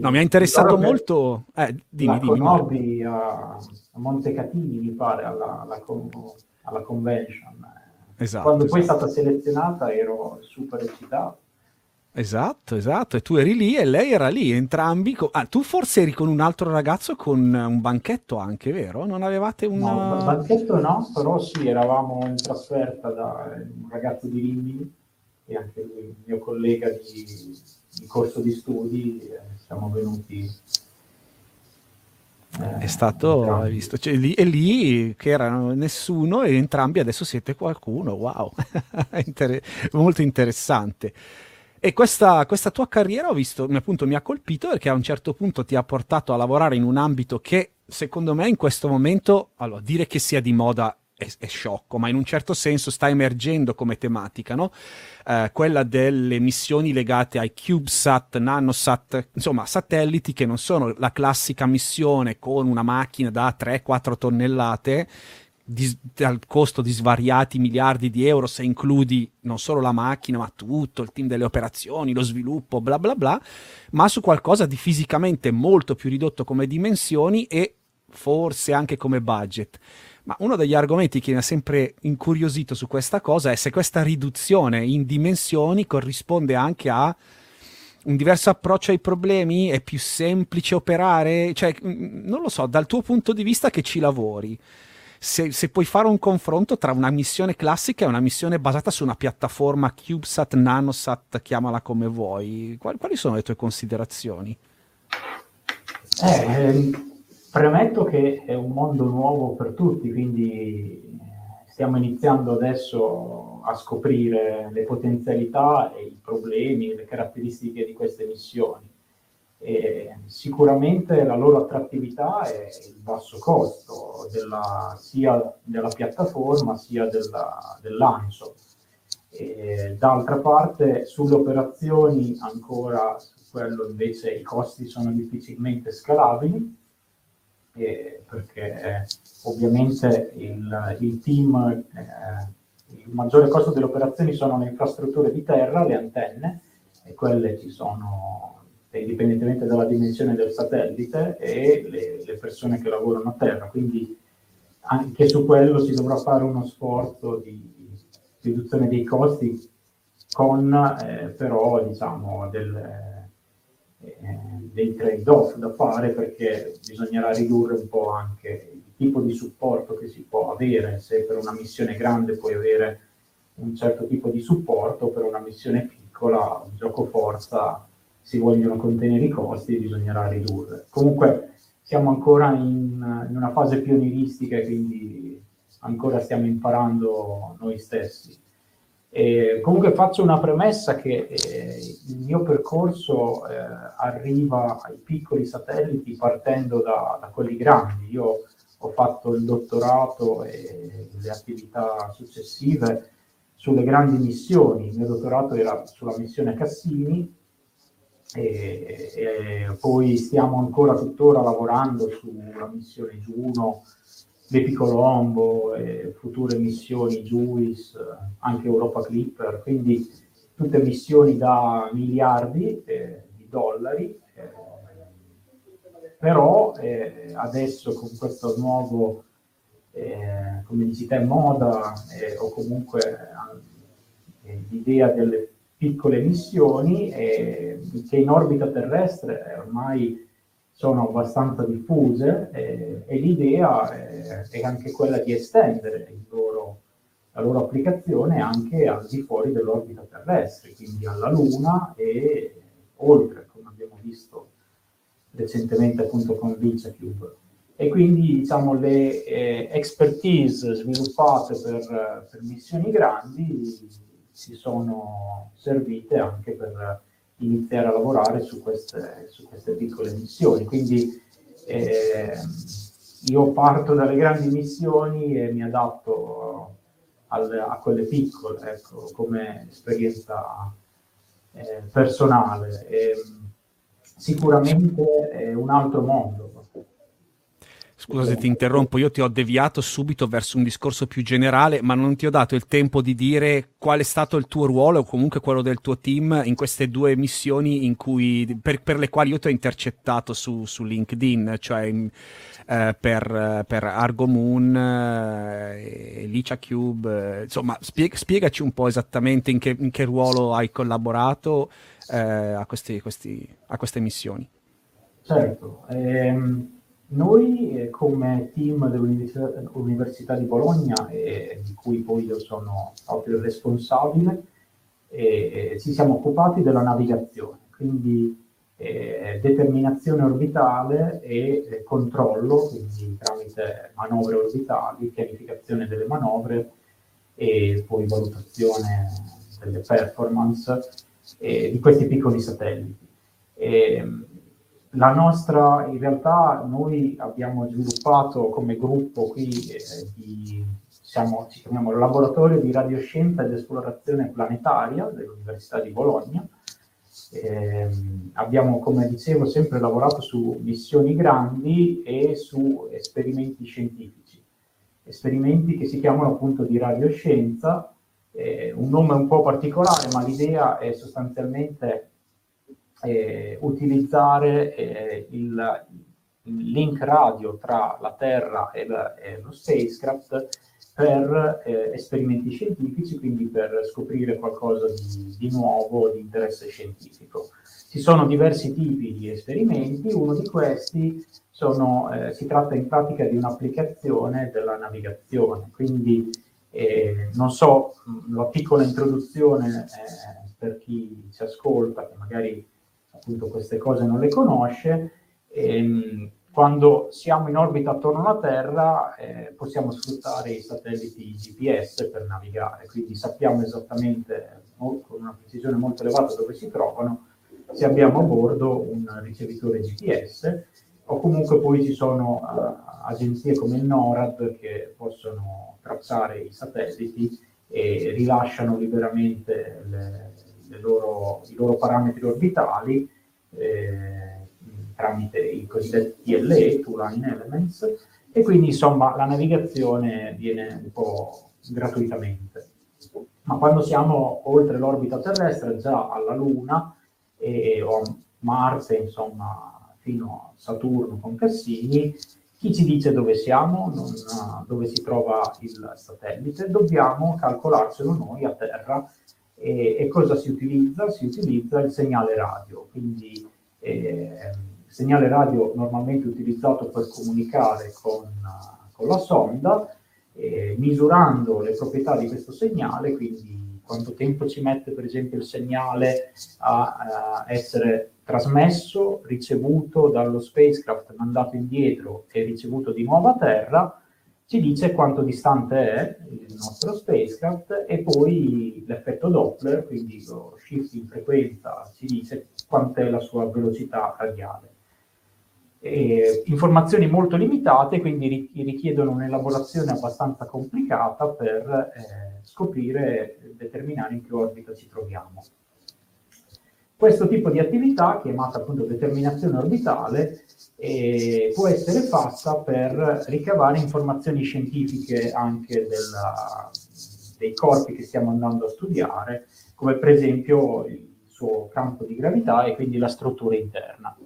No, mi ha interessato molto. Eh, dimmi, la dimmi. conobbi a, a Montecatini, mi pare, alla, alla, alla convention. Esatto, Quando esatto. poi è esatto. stata selezionata ero super eccitato. Esatto, esatto, e tu eri lì e lei era lì, entrambi. Co- ah, tu forse eri con un altro ragazzo con un banchetto anche, vero? Non avevate un... No, banchetto no, però sì, eravamo in trasferta da un ragazzo di Rimini e anche lui, il mio collega di, di corso di studi, eh, siamo venuti è stato, hai visto, cioè, lì, è lì che erano nessuno e entrambi adesso siete qualcuno, wow, Inter- molto interessante. E questa, questa, tua carriera ho visto, appunto mi ha colpito perché a un certo punto ti ha portato a lavorare in un ambito che secondo me in questo momento, allora dire che sia di moda è, è, sciocco, ma in un certo senso sta emergendo come tematica, no? eh, quella delle missioni legate ai CubeSat, NanoSat, insomma satelliti che non sono la classica missione con una macchina da 3-4 tonnellate di, al costo di svariati miliardi di euro se includi non solo la macchina ma tutto, il team delle operazioni, lo sviluppo, bla bla bla, ma su qualcosa di fisicamente molto più ridotto come dimensioni e forse anche come budget. Ma uno degli argomenti che mi ha sempre incuriosito su questa cosa è se questa riduzione in dimensioni corrisponde anche a un diverso approccio ai problemi, è più semplice operare, cioè mm, non lo so, dal tuo punto di vista che ci lavori. Se, se, puoi fare un confronto tra una missione classica e una missione basata su una piattaforma CubeSat, NanoSat, chiamala come vuoi, quali, quali sono le tue considerazioni? Eh, ehm, Premetto che è un mondo nuovo per tutti, quindi stiamo iniziando adesso a scoprire le potenzialità e i problemi, le caratteristiche di queste missioni. E sicuramente la loro attrattività è il basso costo della, sia della piattaforma sia della, dell'ANSO. E, d'altra parte sulle operazioni ancora su quello invece i costi sono difficilmente scalabili eh, perché ovviamente il, il team, eh, il maggiore costo delle operazioni sono le infrastrutture di terra, le antenne, e quelle ci sono indipendentemente dalla dimensione del satellite e le, le persone che lavorano a terra. Quindi anche su quello si dovrà fare uno sforzo di riduzione dei costi con eh, però diciamo del, dei trade-off da fare perché bisognerà ridurre un po' anche il tipo di supporto che si può avere. Se per una missione grande puoi avere un certo tipo di supporto, per una missione piccola, un gioco forza, si vogliono contenere i costi e bisognerà ridurre. Comunque siamo ancora in, in una fase pionieristica e quindi ancora stiamo imparando noi stessi. E comunque faccio una premessa che eh, il mio percorso eh, arriva ai piccoli satelliti partendo da, da, quelli grandi. Io ho fatto il dottorato e le attività successive sulle grandi missioni. Il mio dottorato era sulla missione Cassini e, e poi stiamo ancora tuttora lavorando sulla missione Juno l'Epicolombo, e future missioni JUICE, anche Europa Clipper, quindi tutte missioni da miliardi eh, di dollari, eh, però eh, adesso con questo nuovo, eh, come dici te, moda eh, o comunque eh, l'idea delle piccole missioni che in orbita terrestre ormai sono abbastanza diffuse eh, e l'idea eh, è anche quella di estendere loro, la loro applicazione anche al di fuori dell'orbita terrestre, quindi alla Luna e oltre, come abbiamo visto recentemente appunto con VinciaCube. E quindi diciamo le eh, expertise sviluppate per, per missioni grandi si sono servite anche per iniziare a lavorare su queste, su queste piccole missioni. Quindi eh, io parto dalle grandi missioni e mi adatto al, a quelle piccole, ecco, come esperienza eh, personale. E, sicuramente è un altro mondo Scusa se ti interrompo, io ti ho deviato subito verso un discorso più generale, ma non ti ho dato il tempo di dire qual è stato il tuo ruolo o comunque quello del tuo team in queste due missioni cui, per, per, le quali io ti ho intercettato su, su LinkedIn, cioè eh, per, per, Argo Moon, eh, Licia Cube, eh, insomma spie- spiegaci un po' esattamente in che, in che ruolo hai collaborato eh, a, questi, questi, a, queste missioni. Certo. Ehm noi eh, come team dell'Università di Bologna, eh, di cui poi io sono proprio il responsabile, eh, ci siamo occupati della navigazione, quindi eh, determinazione orbitale e eh, controllo, quindi tramite manovre orbitali, pianificazione delle manovre e poi valutazione delle performance eh, di questi piccoli satelliti. E, ehm, la nostra, in realtà noi abbiamo sviluppato come gruppo qui, eh, di, siamo, ci chiamiamo Laboratorio di Radioscienza ed Esplorazione Planetaria dell'Università di Bologna. Eh, abbiamo, come dicevo, sempre lavorato su missioni grandi e su esperimenti scientifici. Esperimenti che si chiamano appunto di radioscienza, eh, un nome un po' particolare, ma l'idea è sostanzialmente eh, utilizzare eh, il, il, link radio tra la Terra e, la, e lo spacecraft per eh, esperimenti scientifici, quindi per scoprire qualcosa di, di nuovo, di interesse scientifico. Ci sono diversi tipi di esperimenti, uno di questi sono, eh, si tratta in pratica di un'applicazione della navigazione, quindi eh, non so, la piccola introduzione eh, per chi ci ascolta, che magari appunto queste cose non le conosce. Ehm, quando siamo in orbita attorno alla Terra eh, possiamo sfruttare i satelliti GPS per navigare, quindi sappiamo esattamente con una precisione molto elevata dove si trovano se abbiamo a bordo un ricevitore GPS o comunque poi ci sono uh, agenzie come il NORAD che possono tracciare i satelliti e rilasciano liberamente le loro, i loro parametri orbitali eh, tramite i cosiddetti TLE, Two Elements, e quindi insomma la navigazione viene un po' gratuitamente. Ma quando siamo oltre l'orbita terrestre, già alla Luna e, o a Marte, insomma, fino a Saturno con Cassini, chi ci dice dove siamo, non, dove si trova il satellite, dobbiamo calcolarselo noi a terra. E, e cosa si utilizza? Si utilizza il segnale radio, quindi eh, segnale radio normalmente utilizzato per comunicare con, con la sonda, eh, misurando le proprietà di questo segnale, quindi quanto tempo ci mette per esempio il segnale a, a essere trasmesso, ricevuto dallo spacecraft, mandato indietro e ricevuto di nuovo a terra, ci dice quanto distante è il nostro spacecraft e poi l'effetto Doppler, quindi lo shift in frequenza, ci dice quant'è la sua velocità radiale. E informazioni molto limitate, quindi richiedono un'elaborazione abbastanza complicata per eh, scoprire e determinare in che orbita ci troviamo. Questo tipo di attività, chiamata appunto determinazione orbitale, eh, può essere fatta per ricavare informazioni scientifiche anche della, dei corpi che stiamo andando a studiare, come per esempio il suo campo di gravità e quindi la struttura interna.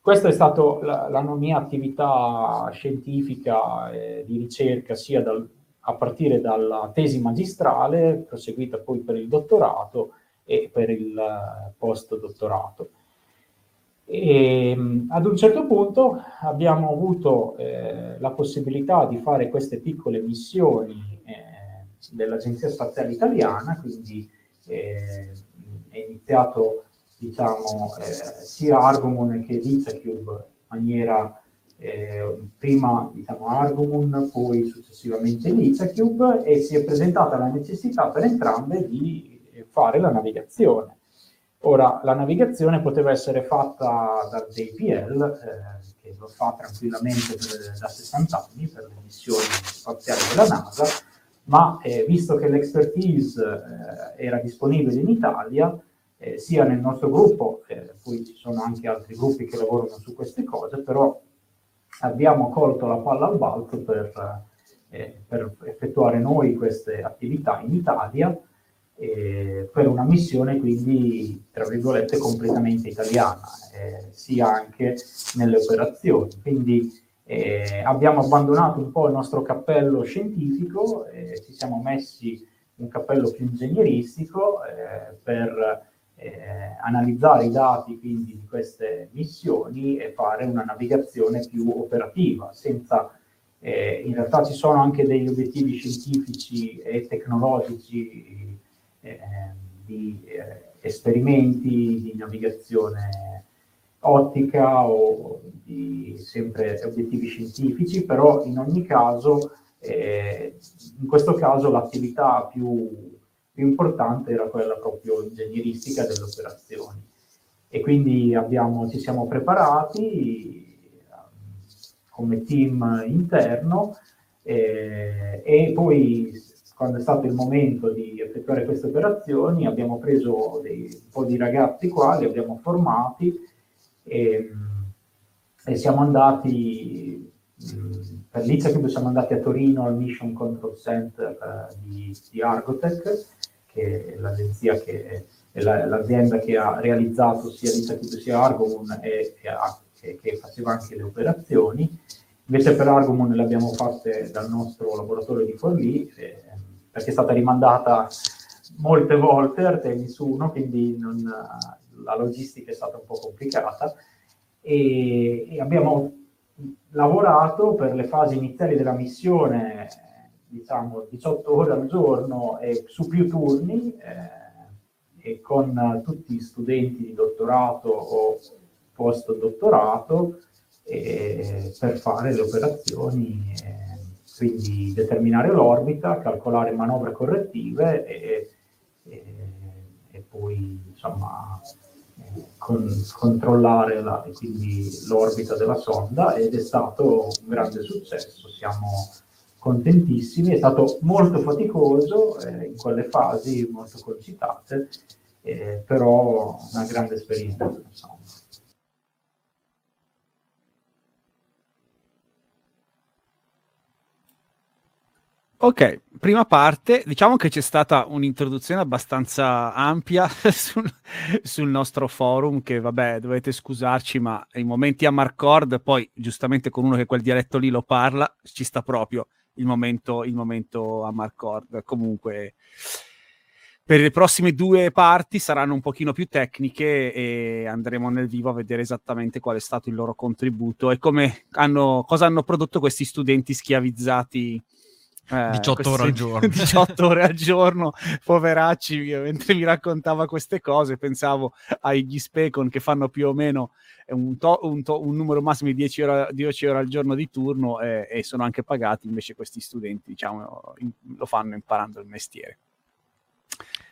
Questa è stata la, la mia attività scientifica eh, di ricerca sia dal, a partire dalla tesi magistrale, proseguita poi per il dottorato e per il eh, post-dottorato. E, ad un certo punto abbiamo avuto eh, la possibilità di fare queste piccole missioni eh, dell'Agenzia Spaziale Italiana, quindi eh, è iniziato diciamo, eh, sia Argomon che LizaCube in maniera eh, prima diciamo, Argomon, poi successivamente LizaCube e si è presentata la necessità per entrambe di fare la navigazione. Ora, la navigazione poteva essere fatta da JPL, eh, che lo fa tranquillamente per, da 60 anni per le missioni spaziali della NASA, ma eh, visto che l'expertise eh, era disponibile in Italia, eh, sia nel nostro gruppo, eh, poi ci sono anche altri gruppi che lavorano su queste cose, però abbiamo colto la palla al balzo per, eh, per effettuare noi queste attività in Italia eh, per una missione quindi, tra virgolette, completamente italiana, eh, sia anche nelle operazioni. Quindi eh, abbiamo abbandonato un po' il nostro cappello scientifico, eh, ci siamo messi un cappello più ingegneristico eh, per analizzare i dati quindi di queste missioni e fare una navigazione più operativa, senza in realtà ci sono anche degli obiettivi scientifici e tecnologici eh, di esperimenti di navigazione ottica o di sempre obiettivi scientifici, però in ogni caso, eh, in questo caso l'attività più, più, importante era quella proprio ingegneristica delle operazioni. E quindi abbiamo, ci siamo preparati come team interno eh, e poi quando è stato il momento di effettuare queste operazioni, abbiamo preso dei, un po' di ragazzi qua, li abbiamo formati e, e siamo andati, per l'ICACUB siamo andati a Torino al Mission Control Center uh, di, di, Argotech, che è l'agenzia che è la, l'azienda che ha realizzato sia l'ICACUB sia Argomun e, e ha, che, che faceva anche le operazioni. Invece per Argomon le abbiamo fatte dal nostro laboratorio di Forlì, eh, perché è stata rimandata molte volte Artemis 1, quindi non, la logistica è stata un po' complicata e, e, abbiamo lavorato per le fasi iniziali della missione, diciamo 18 ore al giorno e su più turni eh, e con tutti gli studenti di dottorato o post-dottorato eh, per fare le operazioni. Eh, quindi determinare l'orbita, calcolare manovre correttive e, e, e poi insomma con, controllare la, l'orbita della sonda ed è stato un grande successo. Siamo contentissimi, è stato molto faticoso eh, in quelle fasi molto concitate, eh, però una grande esperienza. Insomma. Ok, prima parte, diciamo che c'è stata un'introduzione abbastanza ampia sul, sul, nostro forum, che vabbè, dovete scusarci, ma i momenti a Marcord, poi giustamente con uno che quel dialetto lì lo parla, ci sta proprio il momento, il momento a Marcord. Comunque, per le prossime due parti saranno un pochino più tecniche e andremo nel vivo a vedere esattamente qual è stato il loro contributo e come hanno, cosa hanno prodotto questi studenti schiavizzati eh, 18 ore al giorno. 18 ore al giorno poveracci mentre mi raccontava queste cose pensavo agli Specon che fanno più o meno un, to- un, to- un numero massimo di 10 ore, 10 ore, al giorno di turno eh, e sono anche pagati invece questi studenti diciamo in- lo fanno imparando il mestiere.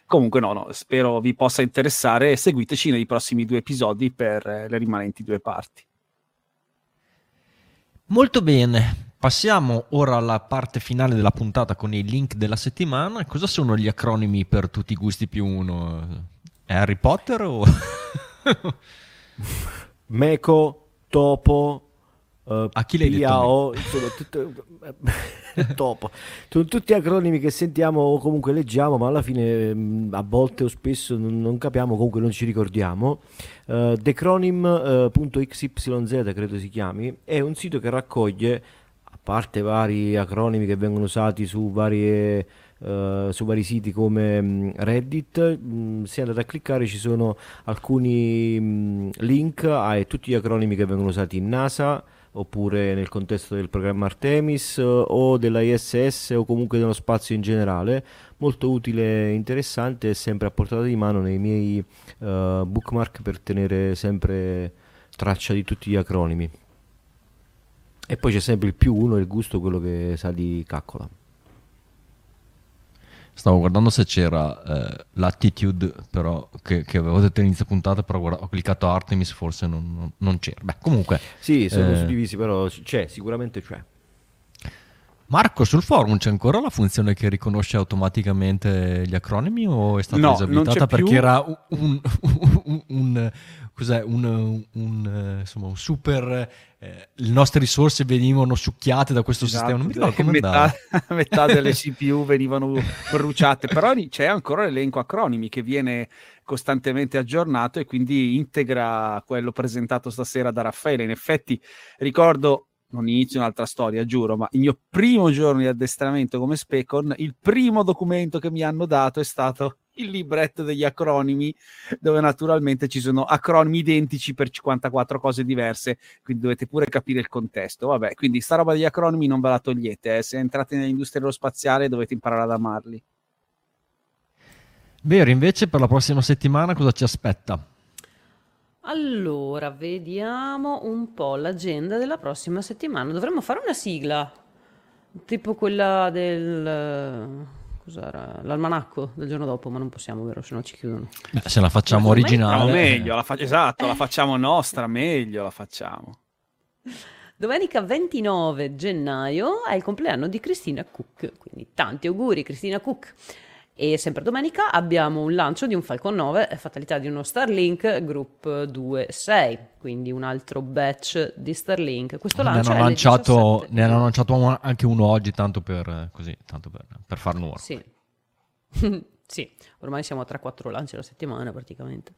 Comunque no, no spero vi possa interessare seguiteci nei prossimi due episodi per eh, le rimanenti due parti. Molto bene Passiamo ora alla parte finale della puntata con i link della settimana. Cosa sono gli acronimi per tutti i gusti più uno? È Harry Potter o... Meco, Topo, Uh, a chi l'hai PAO, detto? Insomma, tutto, topo. Sono tutti acronimi che sentiamo o comunque leggiamo, ma alla fine mm, a volte o spesso non, capiamo, comunque non ci ricordiamo. Uh, Decronym.xyz credo si chiami, è un sito che raccoglie parte vari acronimi che vengono usati su, varie, uh, su vari siti come um, Reddit, um, se andate a cliccare ci sono alcuni um, link a tutti gli acronimi che vengono usati in NASA oppure nel contesto del programma Artemis uh, o della ISS o comunque nello spazio in generale. Molto utile e interessante e sempre a portata di mano nei miei uh, bookmark per tenere sempre traccia di tutti gli acronimi e poi c'è sempre il più uno il gusto, quello che sa di caccola. Stavo guardando se c'era eh, l'attitude però che, che, avevo detto all'inizio puntata, però guarda, ho cliccato Artemis, forse non, non, non, c'era. Beh, comunque... Sì, sono eh... suddivisi, però c'è, sicuramente c'è. Marco, sul forum c'è ancora la funzione che riconosce automaticamente gli acronimi o è stata no, disabilitata perché era un, un, un, un cos'è, un, insomma, un super... Eh, le nostre risorse venivano succhiate da questo esatto, sistema, non mi ricordo come metà, metà delle CPU venivano bruciate, però c'è ancora l'elenco acronimi che viene costantemente aggiornato e quindi integra quello presentato stasera da Raffaele. In effetti ricordo non inizio un'altra storia, giuro, ma il mio primo giorno di addestramento come Specon, il primo documento che mi hanno dato è stato il libretto degli acronimi, dove naturalmente ci sono acronimi identici per 54 cose diverse, quindi dovete pure capire il contesto. Vabbè, quindi sta roba degli acronimi non ve la togliete, eh. se entrate nell'industria aerospaziale dovete imparare ad amarli. Vero, invece per la prossima settimana cosa ci aspetta? Allora, vediamo un po' l'agenda della prossima settimana. Dovremmo fare una sigla, tipo quella del... Cos'era? L'almanacco del giorno dopo, ma non possiamo, vero? Se no ci chiudono. Beh, se la facciamo ma originale... No, meglio, la fa- esatto, la facciamo nostra, meglio la facciamo. Domenica 29 gennaio è il compleanno di Cristina Cook, quindi tanti auguri Cristina Cook. E sempre domenica abbiamo un lancio di un Falcon 9, fatalità di uno Starlink Group 2.6, quindi un altro batch di Starlink. Questo ne lancio hanno, lanciato, ne hanno lanciato anche uno oggi, tanto per, così, tanto per, per far nuovo. Sì. sì, ormai siamo a 3-4 lanci alla settimana praticamente.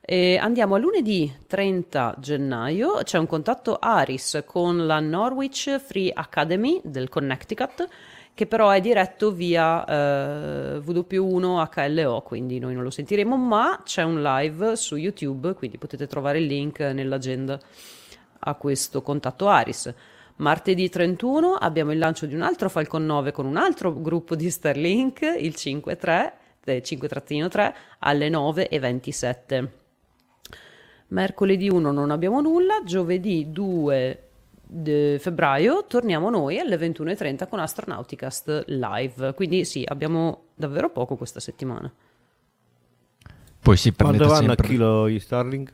E andiamo a lunedì 30 gennaio, c'è un contatto Aris con la Norwich Free Academy del Connecticut che però è diretto via eh, WP1 HLO, quindi noi non lo sentiremo, ma c'è un live su YouTube, quindi potete trovare il link nell'agenda a questo contatto Aris. Martedì 31 abbiamo il lancio di un altro Falcon 9 con un altro gruppo di Starlink, il 5-3, 5-3 alle 9.27. Mercoledì 1 non abbiamo nulla, giovedì 2 febbraio torniamo noi alle 21.30 con Astronauticast live. Quindi sì, abbiamo davvero poco questa settimana. Poi si Quando vanno sempre... a chilo gli Starlink?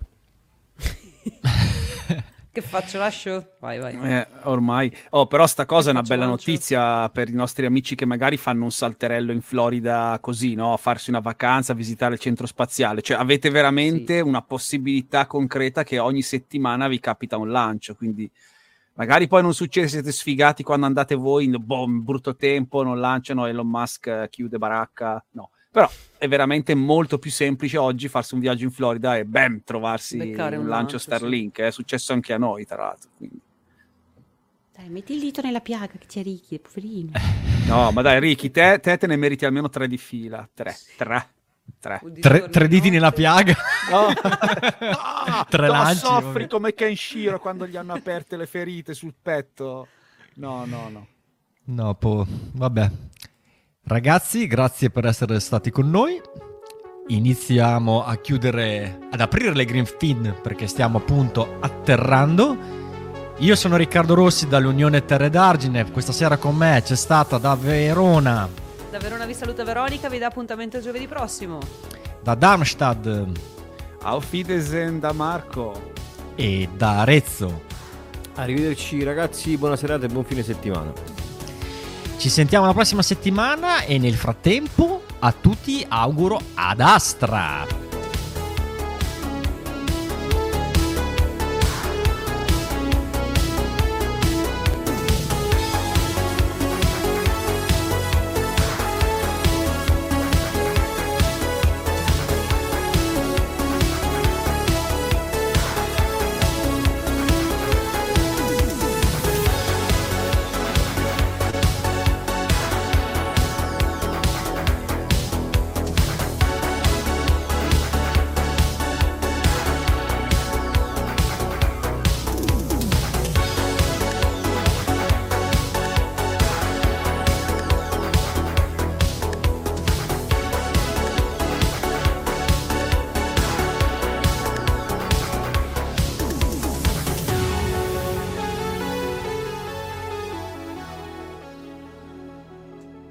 Che faccio? Lascio? Vai, vai. Eh, ormai. Oh, però sta cosa è una bella lancio. notizia per i nostri amici che magari fanno un salterello in Florida così, no? A farsi una vacanza, a visitare il centro spaziale. Cioè, avete veramente una possibilità concreta che ogni settimana vi capita un lancio. Quindi, magari poi non succede, siete sfigati quando andate voi, boh, brutto tempo, non lanciano, Elon Musk eh, chiude baracca. No. Però è veramente molto più semplice oggi farsi un viaggio in Florida e bam, trovarsi Beccare un, lancio lancio, sì. Starlink. È successo anche a noi, tra l'altro. Quindi. Dai, metti il dito nella piaga che c'è Ricky, poverino. No, ma dai, Ricky, te, te te ne meriti almeno tre di fila. Tre, tre, tre. Tre, tre diti nella piaga. No. Tre no, lanci. soffri come Ken Shiro quando gli hanno aperte le ferite sul petto. No, no, no. No, po- vabbè. Ragazzi, grazie per essere stati con noi. Iniziamo a chiudere, ad aprire le green fin perché stiamo appunto atterrando. Io sono Riccardo Rossi dall'Unione Terre d'Argine. Questa sera con me c'è stata da Verona, Da Verona vi saluta Veronica, vi dà appuntamento giovedì prossimo. da Darmstadt Auf Wiedersehen da Marco. e da Arezzo. Arrivederci ragazzi, buona serata e buon fine settimana. Ci sentiamo la prossima settimana e nel frattempo a tutti auguro ad Astra.